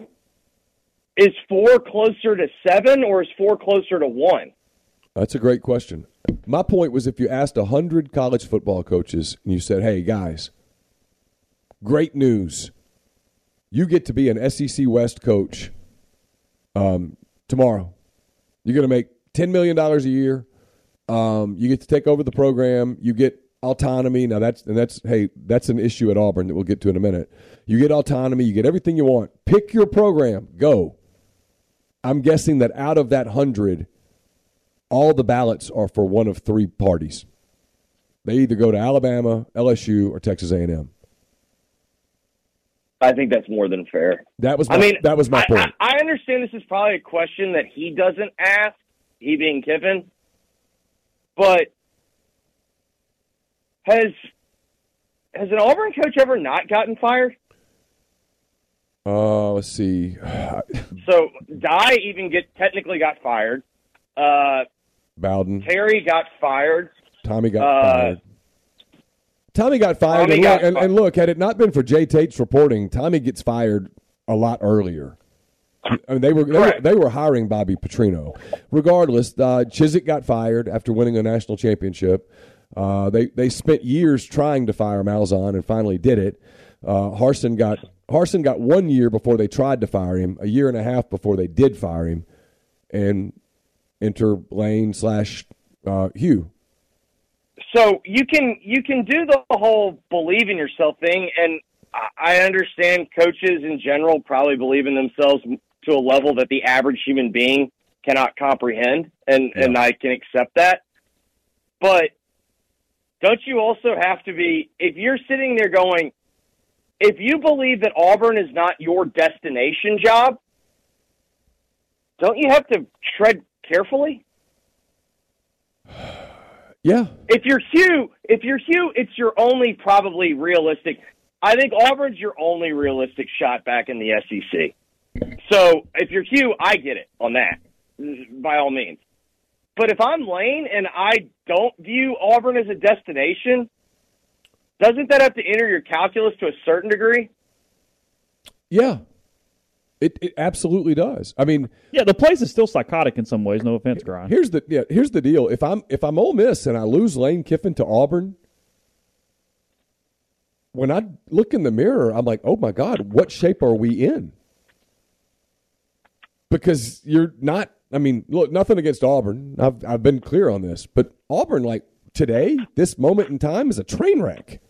is four closer to seven or is four closer to one? That's a great question. My point was, if you asked hundred college football coaches and you said, "Hey guys, great news, you get to be an SEC West coach um, tomorrow. You're going to make ten million dollars a year. Um, you get to take over the program. You get autonomy. Now that's and that's hey, that's an issue at Auburn that we'll get to in a minute. You get autonomy. You get everything you want. Pick your program. Go. I'm guessing that out of that hundred, all the ballots are for one of three parties. They either go to Alabama, LSU, or Texas A&M. I think that's more than fair. That was my, I mean, that was my I, point. I, I understand this is probably a question that he doesn't ask, he being Kiffin, but has has an Auburn coach ever not gotten fired? Uh, let's see. So Dye even get technically got fired. Uh, Bowden, Terry got fired. Tommy got Uh, fired. Tommy got fired, Tommy and, got look, and, look, had it not been for Jay Tate's reporting, Tommy gets fired a lot earlier. I mean, they were they were, they were hiring Bobby Petrino. Regardless, uh, Chizik got fired after winning a national championship. Uh, they they spent years trying to fire Malzahn and finally did it. Uh, Harsin got Harsin got one year before they tried to fire him, a year and a half before they did fire him, and enter Lane slash uh, Hugh. So you can you can do the whole believe in yourself thing, and I- I understand coaches in general probably believe in themselves to a level that the average human being cannot comprehend, and and I can accept that. But don't you also have to be if you're sitting there going, if you believe that Auburn is not your destination job, don't you have to tread carefully? Yeah, if you're Hugh, if you're Hugh, it's your only probably realistic. I think Auburn's your only realistic shot back in the SEC. So if you're Hugh, I get it on that, by all means. But if I'm Lane and I don't view Auburn as a destination, doesn't that have to enter your calculus to a certain degree? yeah, it it absolutely does. I mean, Yeah, the place is still psychotic in some ways. No offense, Grind. Here's the yeah. Here's the deal. If I'm if I'm Ole Miss and I lose Lane Kiffin to Auburn, when I look in the mirror, I'm like, oh my god, what shape are we in? Because you're not. I mean, look, nothing against Auburn. I've I've been clear on this, but Auburn, like today, this moment in time, is a train wreck.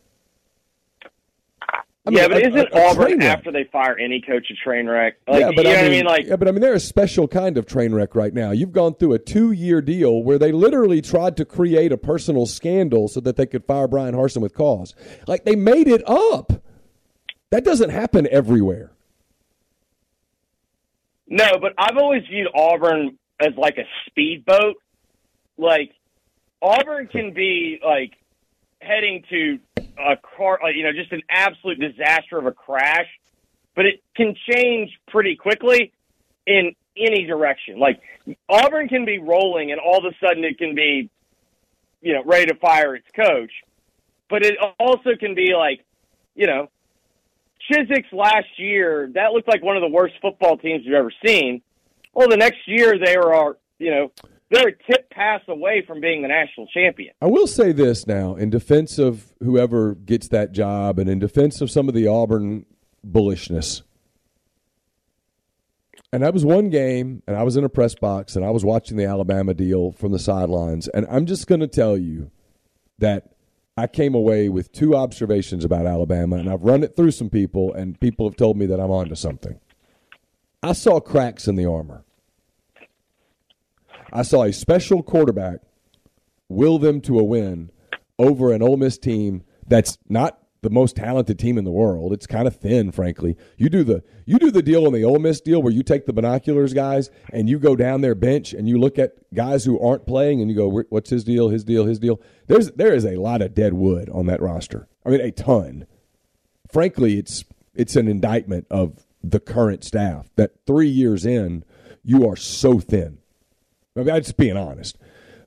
I mean, yeah, but a- isn't a- a Auburn after they fire any coach a train wreck? Like, yeah, but you know I mean, what I mean? Like, yeah, but I mean, they're a special kind of train wreck right now. You've gone through a two-year deal where they literally tried to create a personal scandal so that they could fire Bryan Harsin with cause. Like they made it up. That doesn't happen everywhere. No, but I've always viewed Auburn as like a speedboat. Like Auburn can be like heading to a car, like, you know, just an absolute disaster of a crash, but it can change pretty quickly in any direction. Like Auburn can be rolling, and all of a sudden it can be, you know, ready to fire its coach. But it also can be like, you know, Chizik's last year, that looked like one of the worst football teams you've ever seen. Well, the next year they were, you know, they're a tip pass away from being the national champion. I will say this now, in defense of whoever gets that job, and in defense of some of the Auburn bullishness. And that was one game, and I was in a press box, and I was watching the Alabama deal from the sidelines. And I'm just going to tell you that I came away with two observations about Alabama, and I've run it through some people, and people have told me that I'm onto something. I saw cracks in the armor. I saw a special quarterback will them to a win over an Ole Miss team that's not the most talented team in the world. It's kind of thin, frankly. You do the you do the deal on the Ole Miss deal where you take the binoculars, guys, and you go down their bench and you look at guys who aren't playing and you go, "What's his deal? His deal? His deal?" There's there is a lot of dead wood on that roster. I mean, a ton. Frankly, it's it's an indictment of the current staff that three years in, you are so thin. I mean, I'm just being honest.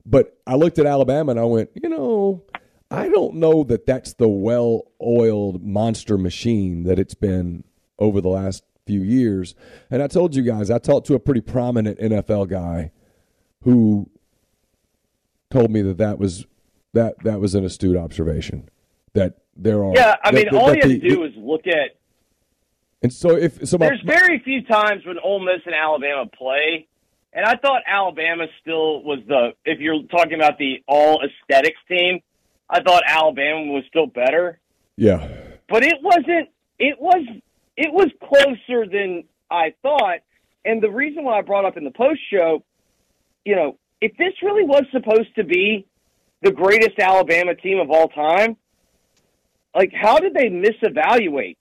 But I looked at Alabama and I went, you know, I don't know that that's the well oiled monster machine that it's been over the last few years. And I told you guys, I talked to a pretty prominent NFL guy who told me that that was that that was an astute observation. That there are Yeah, I mean, that- all that you have the- to do is look at. and so if so my, There's very few times when Ole Miss and Alabama play, and I thought Alabama still was the. If you're talking about the all aesthetics team, I thought Alabama was still better. yeah but it wasn't it was it was closer than I thought. And the reason why I brought up in the post show, you know, if this really was supposed to be the greatest Alabama team of all time, like how did they misevaluate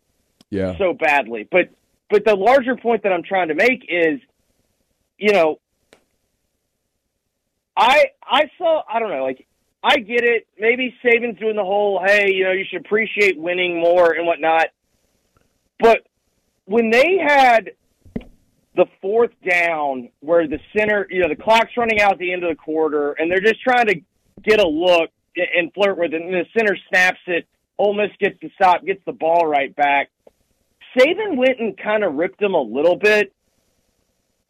yeah so badly? But but the larger point that I'm trying to make is, you know, I I saw I don't know like I get it. Maybe Saban's doing the whole hey you know you should appreciate winning more and whatnot, but when they had the fourth down where the center, you know, the clock's running out at the end of the quarter, and they're just trying to get a look and flirt with it, and the center snaps it. Ole Miss gets the stop, gets the ball right back. Saban went and kind of ripped him a little bit,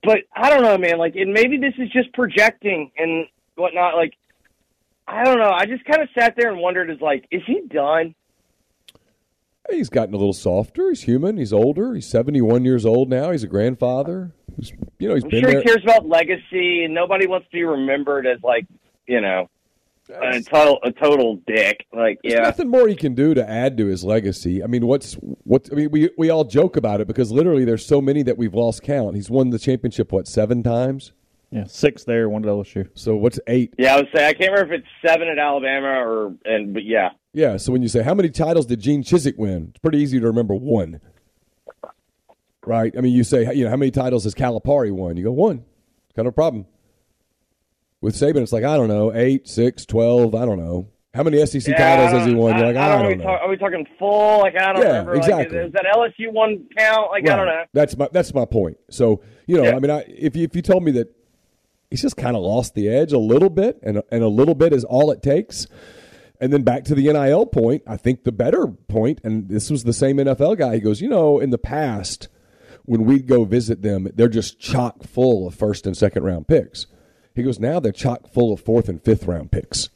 but I don't know, man. Like, and maybe this is just projecting and whatnot. Like, I don't know. I just kind of sat there and wondered, is like, is he done? He's gotten a little softer. He's human. He's older. He's 71 years old now. He's a grandfather. He's, you know, he's I'm been sure there. he cares about legacy, and nobody wants to be remembered as like, you know, a total a total dick. Like, There's yeah, nothing more he can do to add to his legacy. I mean, what's what? I mean, we we all joke about it because literally there's so many that we've lost count. He's won the championship what seven times. Yeah, six there, one at LSU. So what's eight? yeah. I would say I can't remember if it's seven at Alabama or and but yeah, Yeah. So when you say how many titles did Gene Chizik win, it's pretty easy to remember one. Right. I mean, you say you know how many titles has Calipari won? You go one. Kind of a problem. With Saban, it's like I don't know, eight, six, twelve. I don't know. How many SEC yeah, titles has he won? You're like, I, know. don't know. talk- are we talking full? Like I don't Yeah, remember. exactly. Like, is, is that LSU one count? Like I don't know. That's my that's my point. So you know, Yeah. I mean, I, if you, if you told me that he's just kind of lost the edge a little bit, and and a little bit is all it takes. And then back to the NIL point, I think the better point, and this was the same NFL guy. He goes, you know, in the past, when we'd go visit them, they're just chock full of first and second round picks. He goes, now they're chock full of fourth and fifth round picks.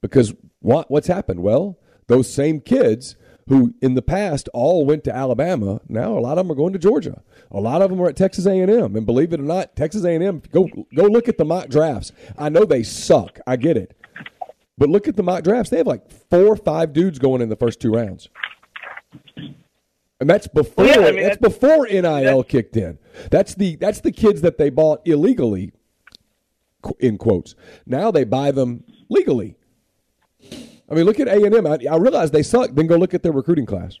Because what what's happened? Well, those same kids who in the past all went to Alabama, now a lot of them are going to Georgia. A lot of them are at Texas A&M, and believe it or not, Texas A&M go go look at the mock drafts. I know they suck. I get it. But look at the mock drafts. They have like four or five dudes going in the first two rounds. And that's before Well, yeah, I mean, that's that's- before NIL kicked in. That's the that's the kids that they bought illegally in quotes. Now they buy them legally. I mean, look at A and M. I I realize they suck. Then go look at their recruiting class,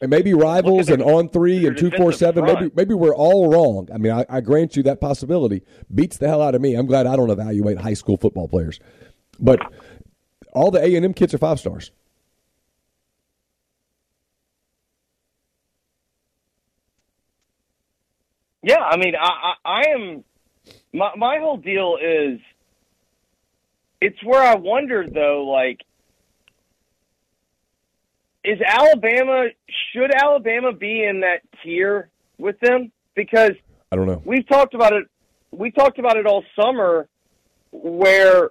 and maybe rivals and on three and two four seven. Maybe maybe we're all wrong. I mean, I, I grant you that possibility. Beats the hell out of me. I'm glad I don't evaluate high school football players, but all the A and M kids are five stars. Yeah, I mean, I, I, I am. My my whole deal is. It's where I wonder though, like, is Alabama should Alabama be in that tier with them? Because I don't know. we've talked about it. We talked about it all summer, where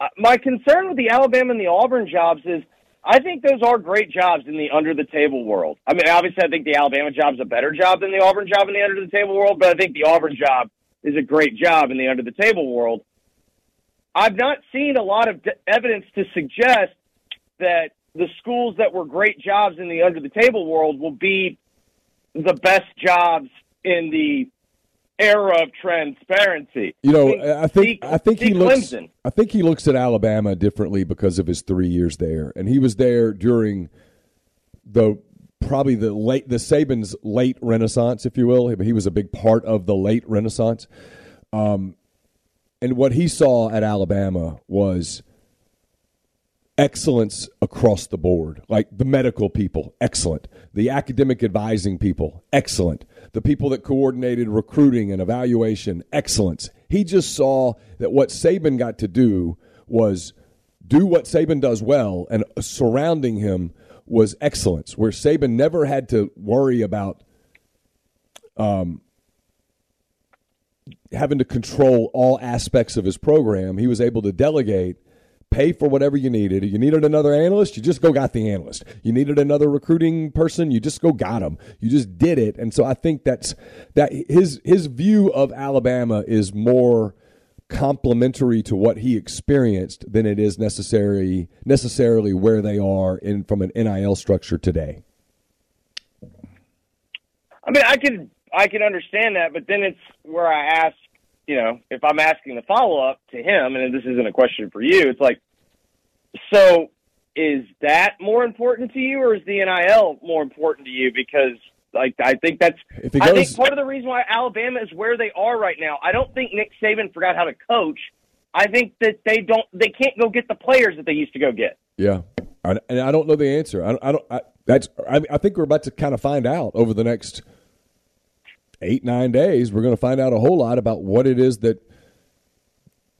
uh, my concern with the Alabama and the Auburn jobs is I think those are great jobs in the under the table world. I mean, obviously, I think the Alabama job is a better job than the Auburn job in the under the table world, but I think the Auburn job is a great job in the under the table world. I've not seen a lot of evidence to suggest that the schools that were great jobs in the under the table world will be the best jobs in the era of transparency. You know, I think I think see he looks. Clemson. I think he looks at Alabama differently because of his three years there, and he was there during the probably the late the Saban's late Renaissance, if you will. He was a big part of the late Renaissance. Um, and what he saw at Alabama was excellence across the board. Like the medical people, excellent. The academic advising people, excellent. The people that coordinated recruiting and evaluation, excellence. He just saw that what Saban got to do was do what Saban does well, and surrounding him was excellence, where Saban never had to worry about um, having to control all aspects of his program. He was able to delegate, pay for whatever you needed. You needed another analyst, you just go got the analyst. You needed another recruiting person, you just go got him. You just did it. And so I think that's that his his view of Alabama is more complementary to what he experienced than it is necessary necessarily where they are in from an NIL structure today. I mean, I can I can understand that, but then it's where I ask, you know, if I'm asking the follow up to him, and this isn't a question for you, it's like, so is that more important to you, or is the NIL more important to you? Because like I think that's he I think part of the reason why Alabama is where they are right now. I don't think Nick Saban forgot how to coach. I think that they don't they can't go get the players that they used to go get. Yeah, I, and I don't know the answer. I, don't- I don't. I, that's I, I think we're about to kind of find out over the next eight nine days. We're going to find out a whole lot about what it is that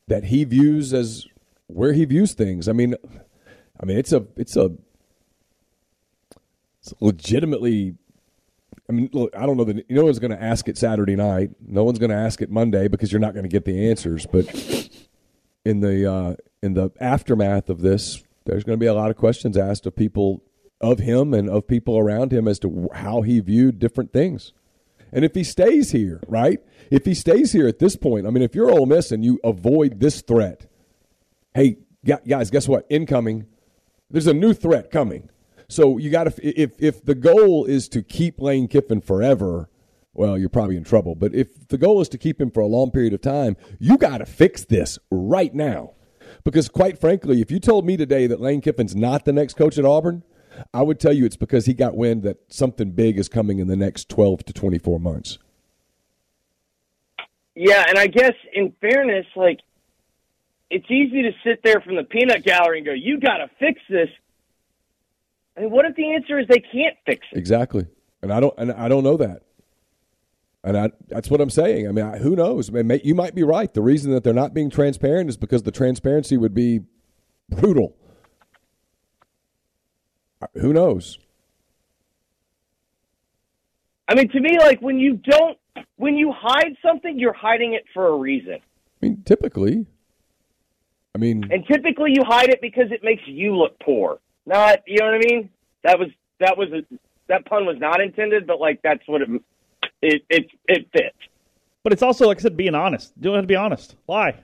that he views as where he views things. I mean, I mean it's a it's a it's legitimately. I mean, look, I don't know that no one's going to ask it Saturday night. No one's going to ask it Monday because you're not going to get the answers. But in the uh, in the aftermath of this, there's going to be a lot of questions asked of people of him and of people around him as to how he viewed different things. And if he stays here, right? If he stays here at this point, I mean, if you're Ole Miss and you avoid this threat, hey guys, guess what? Incoming. There's a new threat coming. So you got to if if the goal is to keep Lane Kiffin forever, well, you're probably in trouble. But if the goal is to keep him for a long period of time, you got to fix this right now. Because quite frankly, if you told me today that Lane Kiffin's not the next coach at Auburn, I would tell you it's because he got wind that something big is coming in the next 12 to 24 months. Yeah, and I guess in fairness, like it's easy to sit there from the peanut gallery and go, "You got to fix this." I mean, what if the answer is they can't fix it? Exactly, and I don't, and I don't know that, and I, that's what I'm saying. I mean, I, who knows? I mean, you might be right. The reason that they're not being transparent is because the transparency would be brutal. Who knows? I mean, to me, like when you don't, when you hide something, you're hiding it for a reason. I mean, typically. I mean, and typically you hide it because it makes you look poor. Not, you know what I mean? That was that was a, that pun was not intended, but like that's what it it it it fits. But it's also like I said, being honest. You don't have to be honest. Lie.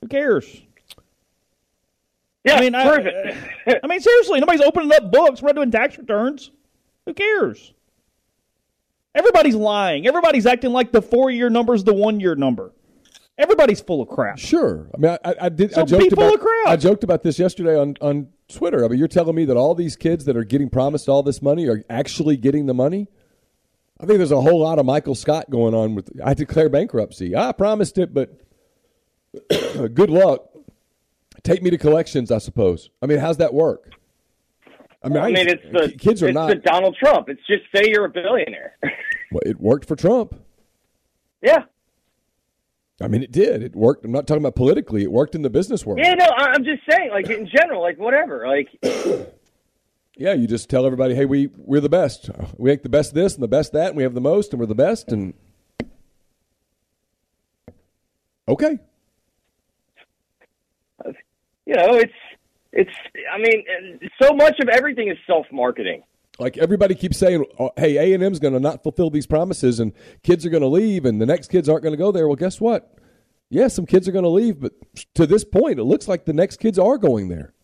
Who cares? Yeah, I mean, prove I. I mean, seriously, nobody's opening up books. We're not doing tax returns. Who cares? Everybody's lying. Everybody's acting like the four-year number is the one-year number. Everybody's full of crap. Sure. I mean, I, I did. So I joked be full about. of crap. I joked about this yesterday on on Twitter. I mean, you're telling me that all these kids that are getting promised all this money are actually getting the money? I think there's a whole lot of Michael Scott going on with. I declare bankruptcy. I promised it, but good luck. Take me to collections, I suppose. I mean, how's that work? I mean, I mean, it's the kids are it's not. the Donald Trump. It's just say you're a billionaire. well, it worked for Trump. yeah, I mean, it did. It worked. I'm not talking about politically. It worked in the business world. yeah. No, I'm just saying, like in general, like whatever. Like Yeah, you just tell everybody, hey, we we're the best. We make the best this and the best that, and we have the most, and we're the best. And okay, you know, it's it's. I mean, so much of everything is self marketing. Like everybody keeps saying, oh, hey, A and M's going to not fulfill these promises, and kids are going to leave, and the next kids aren't going to go there. Well, guess what? Yeah, some kids are going to leave, but to this point, it looks like the next kids are going there.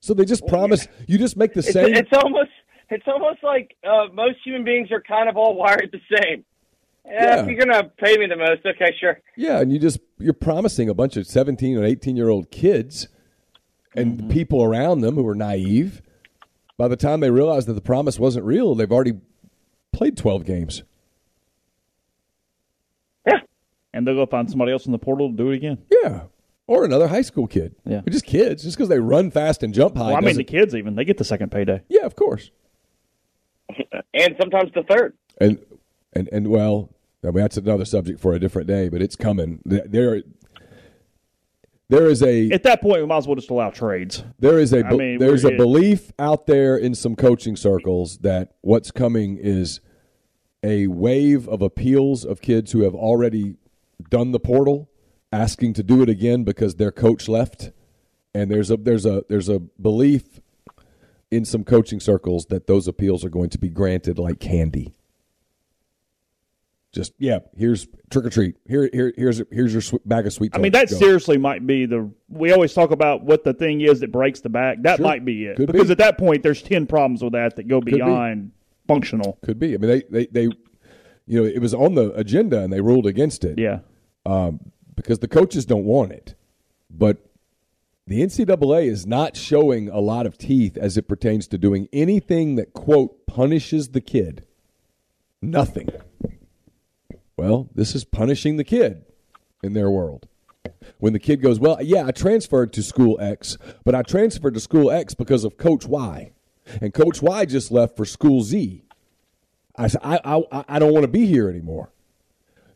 So they just promise. You just make the It's, same. it's almost it's almost like uh, most human beings are kind of all wired the same. Yeah. If you're gonna pay me the most, okay, sure. Yeah, and you just you're promising a bunch of 17 and 18 year old kids and Mm-hmm. people around them who are naive. By the time they realize that the promise wasn't real, they've already played 12 games. Yeah, And they'll go find somebody else in the portal to do it again. Yeah. Or another high school kid. Yeah. They're just kids. Just because they run fast and jump high. Well, I mean, the kids even they get the second payday. yeah, of course. and sometimes the third. And and and well, I mean, that's another subject for a different day, but it's coming. There, there is a At that point, we might as well just allow trades. There is a I mean, there's a belief out there in some coaching circles that what's coming is a wave of appeals of kids who have already done the portal asking to do it again because their coach left and there's a there's a there's a belief in some coaching circles that those appeals are going to be granted like candy. Just yeah, here's trick or treat. Here here here's here's your sw- bag of sweet. I mean, that Go. seriously might be the. We always talk about what the thing is that breaks the back. That Sure. might be it. Could because be. at that point, there's ten problems with that that go be. beyond functional. Could be. I mean, they, they, they, you know, it was on the agenda and they ruled against it Yeah. Um, because the coaches don't want it. But the NCAA is not showing a lot of teeth as it pertains to doing anything that, quote, punishes the kid. Nothing. Well, this is punishing the kid in their world. When the kid goes, Well, yeah, I transferred to school X, but I transferred to school X because of Coach Y. And Coach Y just left for School Z. I said, I, I, I don't want to be here anymore.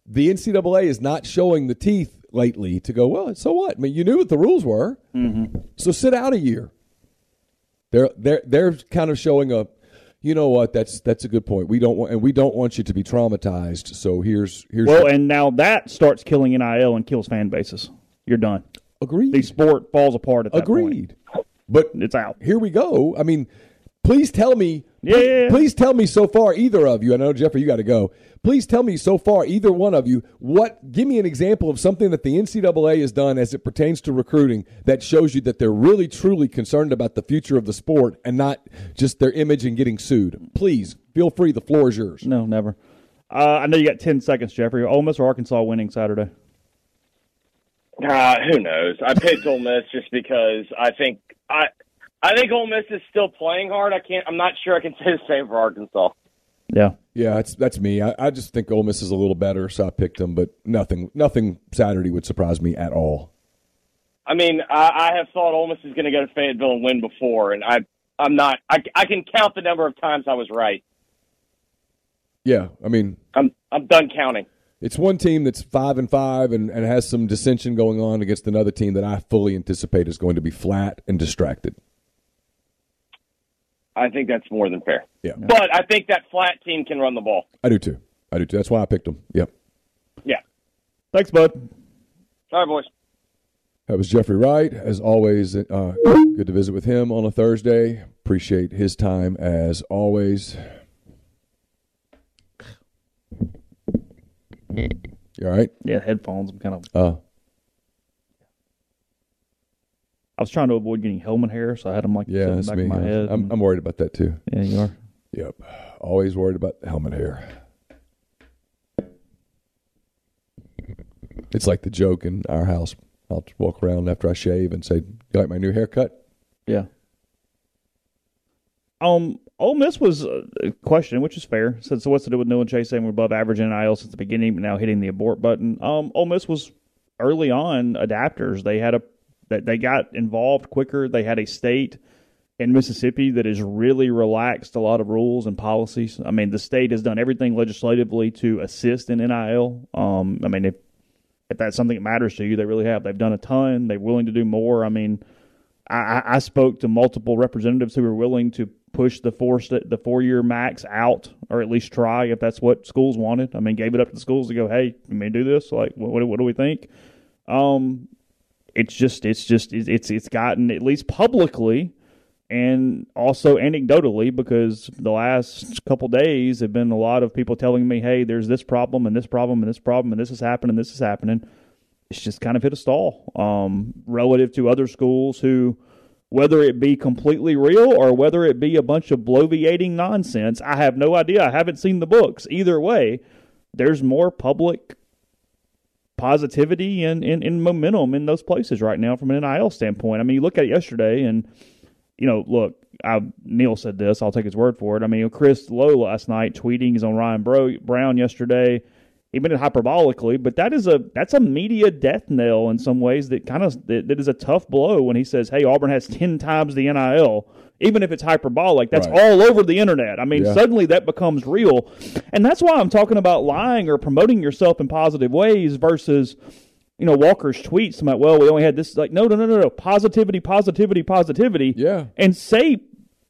The NCAA is not showing the teeth lately to go, well, so what? I mean, you knew what the rules were. Mm-hmm. So sit out a year. They're, they're, they're kind of showing a, you know what? That's that's a good point. We don't want, and we don't want you to be traumatized. So here's here's. Well, your, and now that starts killing NIL and kills fan bases. You're done. agreed. The sport falls apart at that point. agreed. But It's out. here we go. I mean, please tell me. Yeah, yeah, yeah. Please tell me so far, either of you. I know Jeffrey, you got to go. Please tell me so far, either one of you, what? Give me an example of something that the NCAA has done as it pertains to recruiting that shows you that they're really truly concerned about the future of the sport and not just their image and getting sued. Please feel free. The floor is yours. No, never. Uh, I know you got ten seconds, Jeffrey. Ole Miss or Arkansas winning Saturday? Uh, who knows? I picked Ole Miss just because I think I I think Ole Miss is still playing hard. I can't. I'm not sure I can say the same for Arkansas. Yeah. Yeah, that's that's me. I, I just think Ole Miss is a little better, so I picked them. But nothing, nothing Saturday would surprise me at all. I mean, I, I have thought Ole Miss is going to go to Fayetteville and win before, and I I'm not. I, I can count the number of times I was right. Yeah, I mean, I'm I'm done counting. it's one team that's five and five and, and has some dissension going on against another team that I fully anticipate is going to be flat and distracted. I think that's more than fair. Yeah, But I think that flat team can run the ball. I do too. I do too. That's why I picked them. Yep. Yeah. Thanks, bud. All right, boys. That was Jeffrey Wright. As always, uh, good to visit with him on a Thursday. Appreciate his time as always. You all right? Yeah, headphones. I'm kind of. Uh, I was trying to avoid getting helmet hair, so I had them like yeah, that's back me. of my head. I'm, I'm worried about that too. yeah, you are. Yep. Always worried about the helmet hair. It's like the joke in our house. I'll walk around after I shave and say, "You like my new haircut?" Yeah. Um, Ole Miss was uh, a question, which is fair. Said, so what's to do with Noah Chase saying we're above average in NIL since the beginning, but now hitting the abort button? Um, Ole Miss was early on adapters. They had a that they got involved quicker. They had a state in Mississippi that has really relaxed a lot of rules and policies. I mean, the state has done everything legislatively to assist in NIL. Um, I mean, if if that's something that matters to you, they really have. They've done a ton. They're willing to do more. I mean, I, I spoke to multiple representatives who were willing to push the four the four year max out, or at least try if that's what schools wanted. I mean, gave it up to the schools to go, hey, we may do this. Like, what, what do we think? Um, it's just it's just it's it's gotten at least publicly and also anecdotally because the last couple days have been a lot of people telling me, hey, there's this problem and this problem and this problem and this is happening, this is happening. It's just kind of hit a stall um, relative to other schools who, whether it be completely real or whether it be a bunch of bloviating nonsense, I have no idea. I haven't seen the books. Either way, there's more public positivity and, and, and momentum in those places right now from an NIL standpoint. I mean, you look at it yesterday and you know, look, I, Neil said this. I'll take his word for it. I mean, Chris Low last night tweeting he's on Ryan Bro, Brown yesterday. He made it hyperbolically, but that is a that's a media death knell in some ways. That kind of that, that is a tough blow when he says, "Hey, Auburn has ten times the NIL." Even if it's hyperbolic, that's Right. all over the internet. I mean, Yeah. suddenly that becomes real, and that's why I'm talking about lying or promoting yourself in positive ways versus you know, Walker's tweets about, well, we only had this. Like, no, no, no, no, no. Positivity, positivity, positivity. Yeah. And say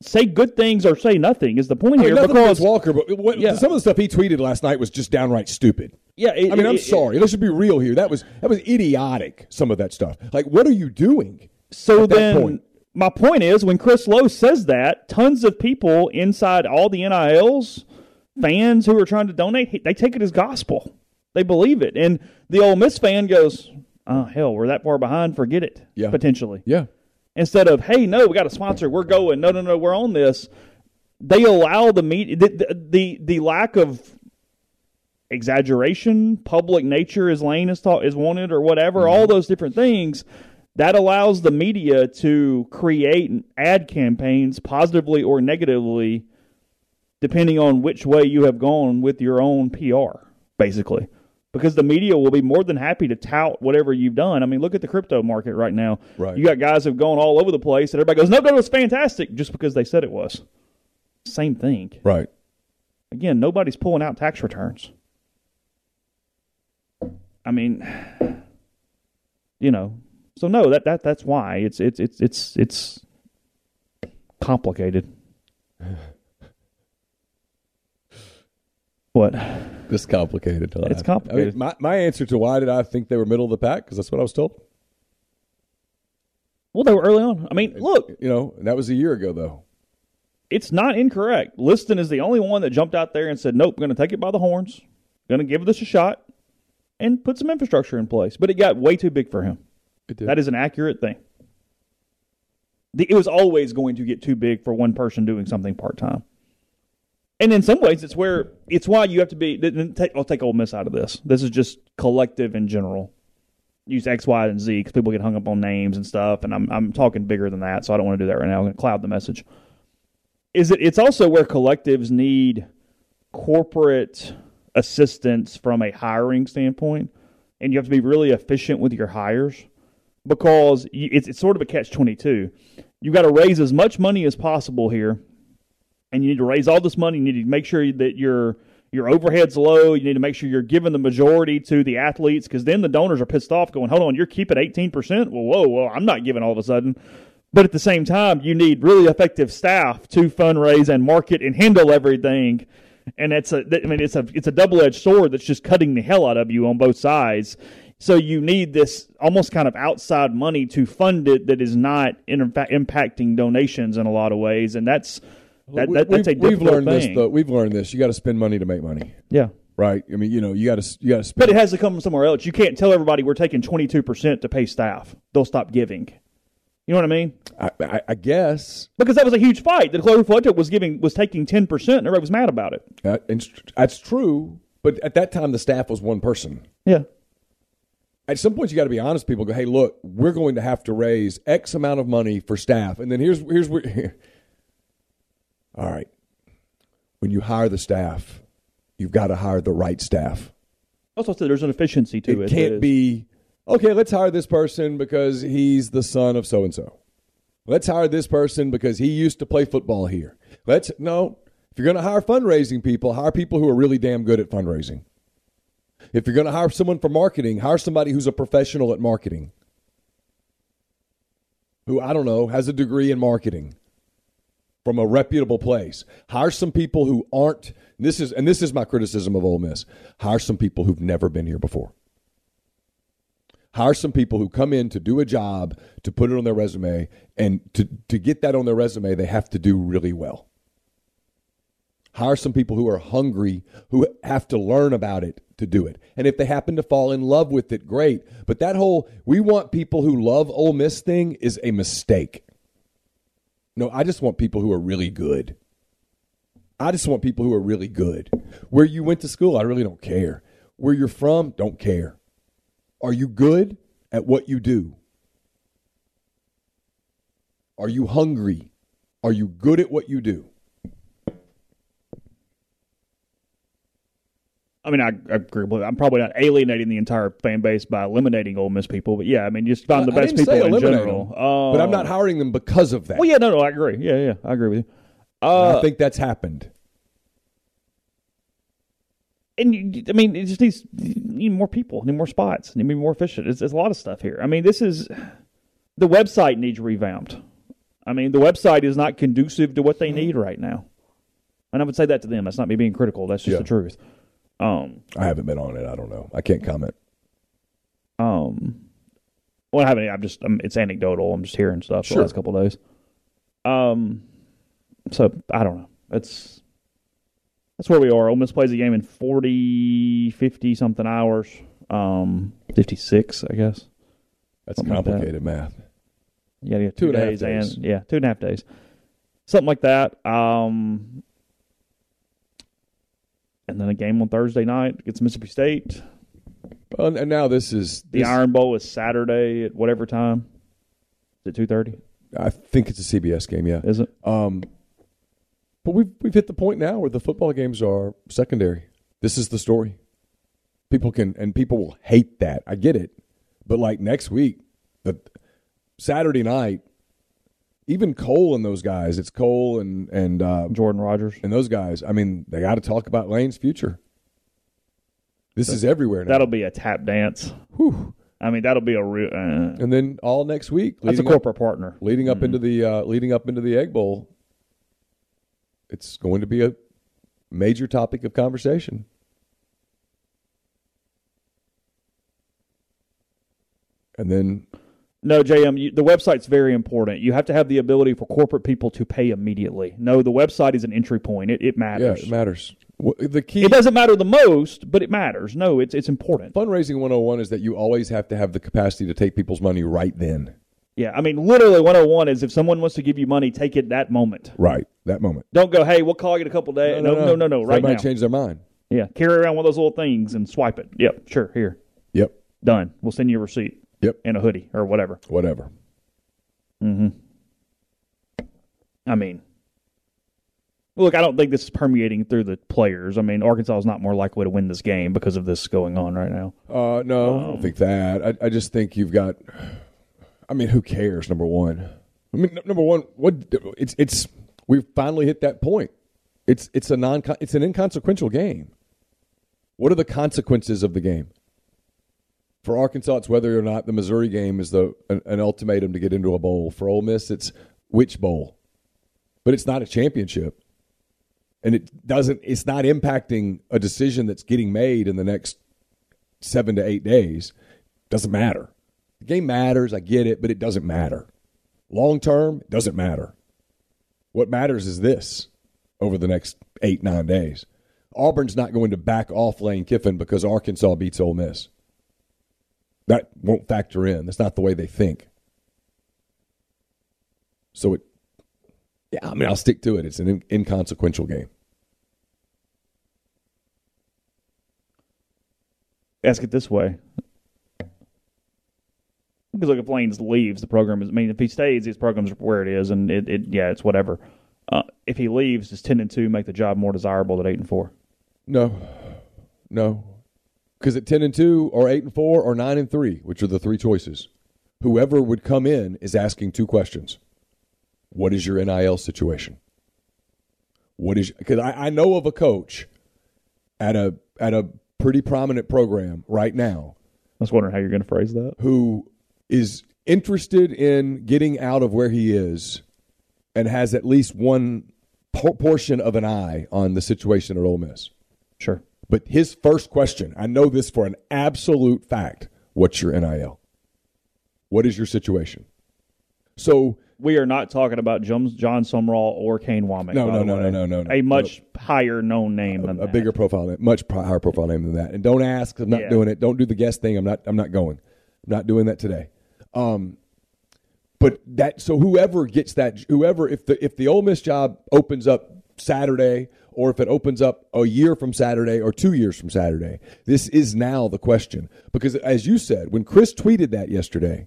say good things or say nothing is the point I mean, here. nothing because Walker, but what, Yeah. some of the stuff he tweeted last night was just downright stupid. yeah, it, I mean, I'm it- sorry. Let's just be real here. That was that was idiotic. Some of that stuff. Like, what are you doing? So then, point? My point is, when Chris Low says that, tons of people inside all the NILs, fans who are trying to donate, they take it as gospel. They believe it, and the Ole Miss fan goes, "Oh hell, we're that far behind. Forget it." Yeah. Potentially, Yeah. instead of hey no we got a sponsor we're going no no no we're on this they allow the media the, the the the lack of exaggeration public nature as lane is taught is wanted or whatever all mm-hmm. those different things that allows the media to create ad campaigns positively or negatively depending on which way you have gone with your own PR basically because the media will be more than happy to tout whatever you've done. I mean, look at the crypto market right now. Right. You got guys who've gone all over the place, and everybody goes, "No, no, was fantastic," just because they said it was. Same thing. Right. Again, nobody's pulling out tax returns. I mean, you know, so no, that that that's why it's it's it's it's it's complicated. What? This complicated. It's complicated. I mean, my, my answer to why did I think they were middle of the pack? Because that's what I was told. Well, they were early on. I mean, look, You know, that was a year ago, though. it's not incorrect. Liston is the only one that jumped out there and said, "Nope, going to take it by the horns, going to give this a shot, and put some infrastructure in place." But it got way too big for him. It did. That is an accurate thing. The, it was always going to get too big for one person doing something part time. And in some ways, it's where it's why you have to be. I'll take Ole Miss out of this. This is just collective in general. Use X, Y, and Z because people get hung up on names and stuff. And I'm I'm talking bigger than that, so I don't want to do that right now. I'm going to cloud the message. Is it? It's also where collectives need corporate assistance from a hiring standpoint, and you have to be really efficient with your hires because it's, it's sort of a catch 22. You've got to raise as much money as possible here, and you need to raise all this money. You need to make sure that your your overhead's low. You need to make sure you're giving the majority to the athletes because then the donors are pissed off, going, "Hold on, you're keeping 18 percent? Well, whoa, well, I'm not giving all of a sudden." But at the same time, you need really effective staff to fundraise and market and handle everything. And it's a, I mean, it's a, it's a double edged sword that's just cutting the hell out of you on both sides. So you need this almost kind of outside money to fund it that is not in fact impacting donations in a lot of ways, and that's that, that that's a we've, we've learned thing. this though. We've learned this. You got to spend money to make money, Yeah, right? I mean, you know, you got to you got to spend. but it has to come from somewhere else. You can't tell everybody we're taking twenty two percent to pay staff; they'll stop giving. You know what I mean? I, I, I guess Because that was a huge fight. The Clover Collective was giving was taking ten percent, and everybody was mad about it. Uh, that, it's- that's true. But at that time, the staff was one person. Yeah, At some point, you got to be honest. People go, "Hey, look, we're going to have to raise X amount of money for staff." And then here's here's where. All right, when you hire the staff, you've got to hire the right staff. also said there's an efficiency to it. it can't be okay let's hire this person because he's the son of so and so let's hire this person because he used to play football here let's no if you're going to hire fundraising people hire people who are really damn good at fundraising if you're going to hire someone for marketing hire somebody who's a professional at marketing who i don't know has a degree in marketing from a reputable place. Hire some people who aren't this is and this is my criticism of Ole Miss. Hire some people who've never been here before. Hire some people who come in to do a job, to put it on their resume, and to, to get that on their resume, they have to do really well. Hire some people who are hungry, who have to learn about it to do it. And if they happen to fall in love with it, great. But that whole we want people who love Ole Miss thing is a mistake. No, I just want people who are really good. I just want people who are really good. Where you went to school, I really don't care. Where you're from, don't care. Are you good at what you do? Are you hungry? Are you good at what you do? I mean, I, I agree. with- I'm probably not alienating the entire fan base by eliminating Ole Miss people, but yeah, I mean, just find the I best people in general. Uh, but I'm not hiring them because of that. Well, yeah, no, no, I agree. Yeah, yeah, I agree with you. Uh, I think that's happened. and you, I mean, it just needs need more people, need more spots, need to be more efficient. It's, it's a lot of stuff here. I mean, this is the website needs revamped. I mean, the website is not conducive to what they need right now, and I would say that to them. That's not me being critical. That's just Yeah. the truth. Um, I haven't been on it. I don't know. I can't comment. Um, well, I haven't. I'm just. I'm, it's anecdotal. I'm just hearing stuff Sure. the last couple of days. Um, so I don't know. It's that's where we are. Ole Miss plays a game in 40, 50 something hours. Um, fifty six, I guess. That's Something like that. complicated math. Yeah, got to get Two two, and a half days, days. and yeah, two and a half days, something like that. Um, and then a game on Thursday night against Mississippi State. Well, and now this is The this- Iron Bowl is Saturday at whatever time. Is it two thirty? I think it's a CBS game. Yeah. Is it? Um, but we've we've hit the point now where the football games are secondary. This is the story. People can and people will hate that. I get it. But like next week, the Saturday night, even Cole and those guys, it's Cole and and uh, Jordan Rodgers. and those guys. I mean, they got to talk about Lane's future. This is everywhere now. That'll be a tap dance. Whew. I mean, that'll be a real. Uh, And then all next week, that's a leading up- corporate partner. leading up into the uh, leading up into the Egg Bowl, it's going to be a major topic of conversation. And then No, JM, you, the website's very important. You have to have the ability for corporate people to pay immediately. No, the website is an entry point. It, it matters. yeah, it matters. The key It doesn't matter the most, but it matters. No, it's it's important. fundraising 101 is that you always have to have the capacity to take people's money right then. Yeah, I mean, literally, 101 is if someone wants to give you money, take it that moment. Right, that moment. Don't go, hey, we'll call you in a couple days. No, no, no, no, right Everybody now. change their mind. Yeah, carry around one of those little things and swipe it. Yep, sure, here, Yep, done. We'll send you a receipt yep, and a hoodie or whatever. whatever. Mm-hmm. I mean, look, I don't think this is permeating through the players. I mean, Arkansas is not more likely to win this game because of this going on right now. Uh, no, I don't think that. I, I just think you've got. I mean, who cares? Number one. I mean, number one. What it's it's we've finally hit that point. It's it's a non it's an inconsequential game. What are the consequences of the game? For Arkansas, it's whether or not the Missouri game is the an, an ultimatum to get into a bowl. For Ole Miss, it's which bowl, but it's not a championship, and it doesn't. It's not impacting a decision that's getting made in the next seven to eight days. Doesn't matter. The game matters. I get it, but it doesn't matter. Long term, it doesn't matter. What matters is this over the next eight, nine days. Auburn's not going to back off Lane Kiffin because Arkansas beats Ole Miss. That won't factor in. That's not the way they think. So it, yeah, I mean, I'll stick to it. It's an in- inconsequential game. Ask it this way. Because look, if Lanes leaves, the program is. I mean, if he stays, his program's where it is, and it, it yeah, it's whatever. Uh, if he leaves, does ten and two make the job more desirable than eight and four? No, no, because at ten and two, or eight and four, or nine and three, which are the three choices, whoever would come in is asking two questions: What is your NIL situation? What is because I, I know of a coach at a at a pretty prominent program right now I was wondering how you're going to phrase that. who is interested in getting out of where he is and has at least one por- portion of an eye on the situation at Ole Miss. Sure. But his first question, I know this for an absolute fact. What's your NIL? What is your situation? So We are not talking about Jon, Sumrall or Kane Wommack. No, no, no, no, no, no, no. A much higher known name than a that. bigger profile, much higher profile name than that. And don't ask. I'm not Yeah. doing it. Don't do the guest thing. I'm not. I'm not going. I'm not doing that today. Um, but that so whoever gets that, whoever if the if the Ole Miss job opens up Saturday, or if it opens up a year from Saturday or two years from Saturday, this is now the question. Because as you said, when Chris tweeted that yesterday,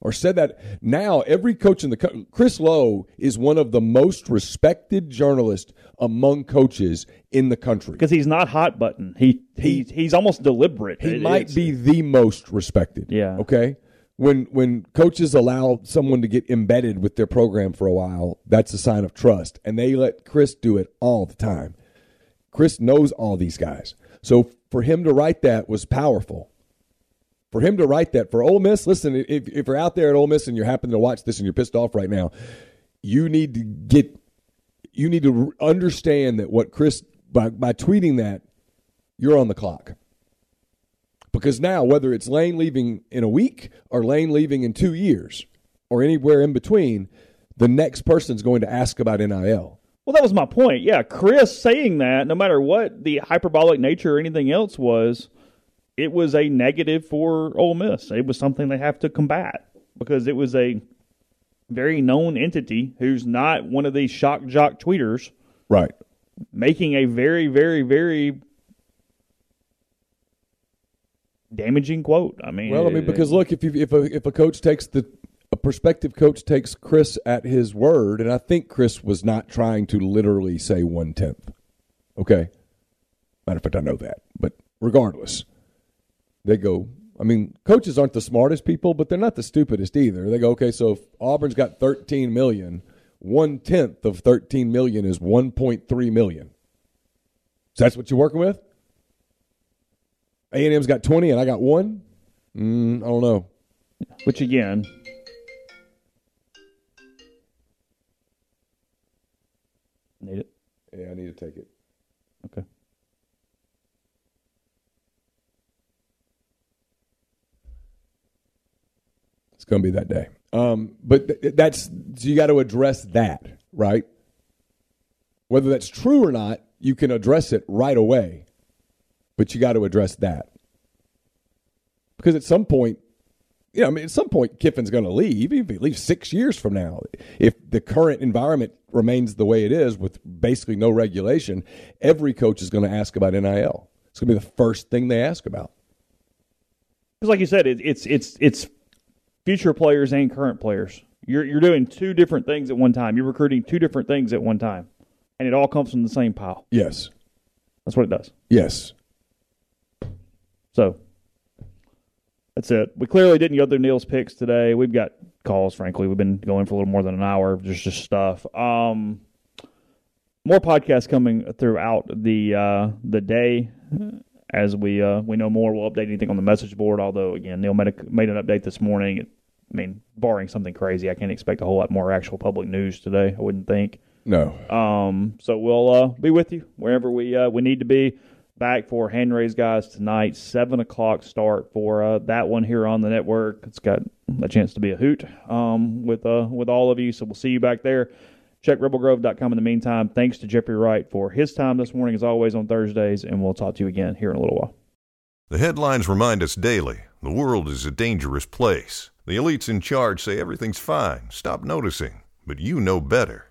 or said that now every coach in the co- Chris Low is one of the most respected journalists among coaches in the country. because he's not hot button. He, he he's almost deliberate. He It- might be the most respected. Yeah. Okay. When when coaches allow someone to get embedded with their program for a while, that's a sign of trust, and they let Chris do it all the time. Chris knows all these guys, so for him to write that was powerful. For him to write that for Ole Miss, listen, if, if you're out there at Ole Miss and you're happening to watch this and you're pissed off right now, you need to get, you need to understand that what Chris by by tweeting that, you're on the clock. Because now, whether it's Lane leaving in a week or Lane leaving in two years or anywhere in between, the next person's going to ask about NIL. Well, that was my point. Yeah, Chris saying that, no matter what the hyperbolic nature or anything else was, it was a negative for Ole Miss. It was something they have to combat because it was a very known entity who's not one of these shock jock tweeters Right. making a very, very, very damaging quote. I mean, Well, I mean, because look, if you, if a if a coach takes the a prospective coach takes Chris at his word, and I think Chris was not trying to literally say one tenth. Okay. Matter of fact, I know that, but regardless, They go, I mean, coaches aren't the smartest people, but they're not the stupidest either. They go, okay, so if Auburn's got 13 million, one tenth of 13 million is 1.3 million. So that's what you're working with? A&M's got 20 and I got one? Mm, I don't know. Which again, need it. Yeah, I need to take it. Okay. It's going to be that day. Um, but th- that's so you got to address that, right? Whether that's true or not, you can address it right away, but you got to address that because at some point, you know, I mean, at some point, Kiffin's going to leave. If he leaves six years from now, if the current environment remains the way it is with basically no regulation, every coach is going to ask about NIL. It's going to be the first thing they ask about. Because, like you said, it, it's it's it's future players and current players. You're you're doing two different things at one time. You're recruiting two different things at one time, and it all comes from the same pile. Yes. That's what it does. Yes. So that's it. We clearly didn't go through Neil's picks today. We've got calls, frankly. We've been going for a little more than an hour. There's just stuff. Um, more podcasts coming throughout the uh, the day as we uh, we know more. We'll update anything on the message board. Although again, Neil made, a, made an update this morning. It, I mean, barring something crazy, I can't expect a whole lot more actual public news today. I wouldn't think. No. Um, so we'll uh, be with you wherever we uh, we need to be back for hand raised guys tonight, seven o'clock start for uh, that one here on the network. It's got a chance to be a hoot um, with uh, with all of you. So we'll see you back there. Check rebelgrove.com in the meantime. Thanks to Jeffrey Wright for his time this morning, as always, on Thursdays, and we'll talk to you again here in a little while. The headlines remind us daily the world is a dangerous place. The elites in charge say everything's fine, stop noticing. But you know better.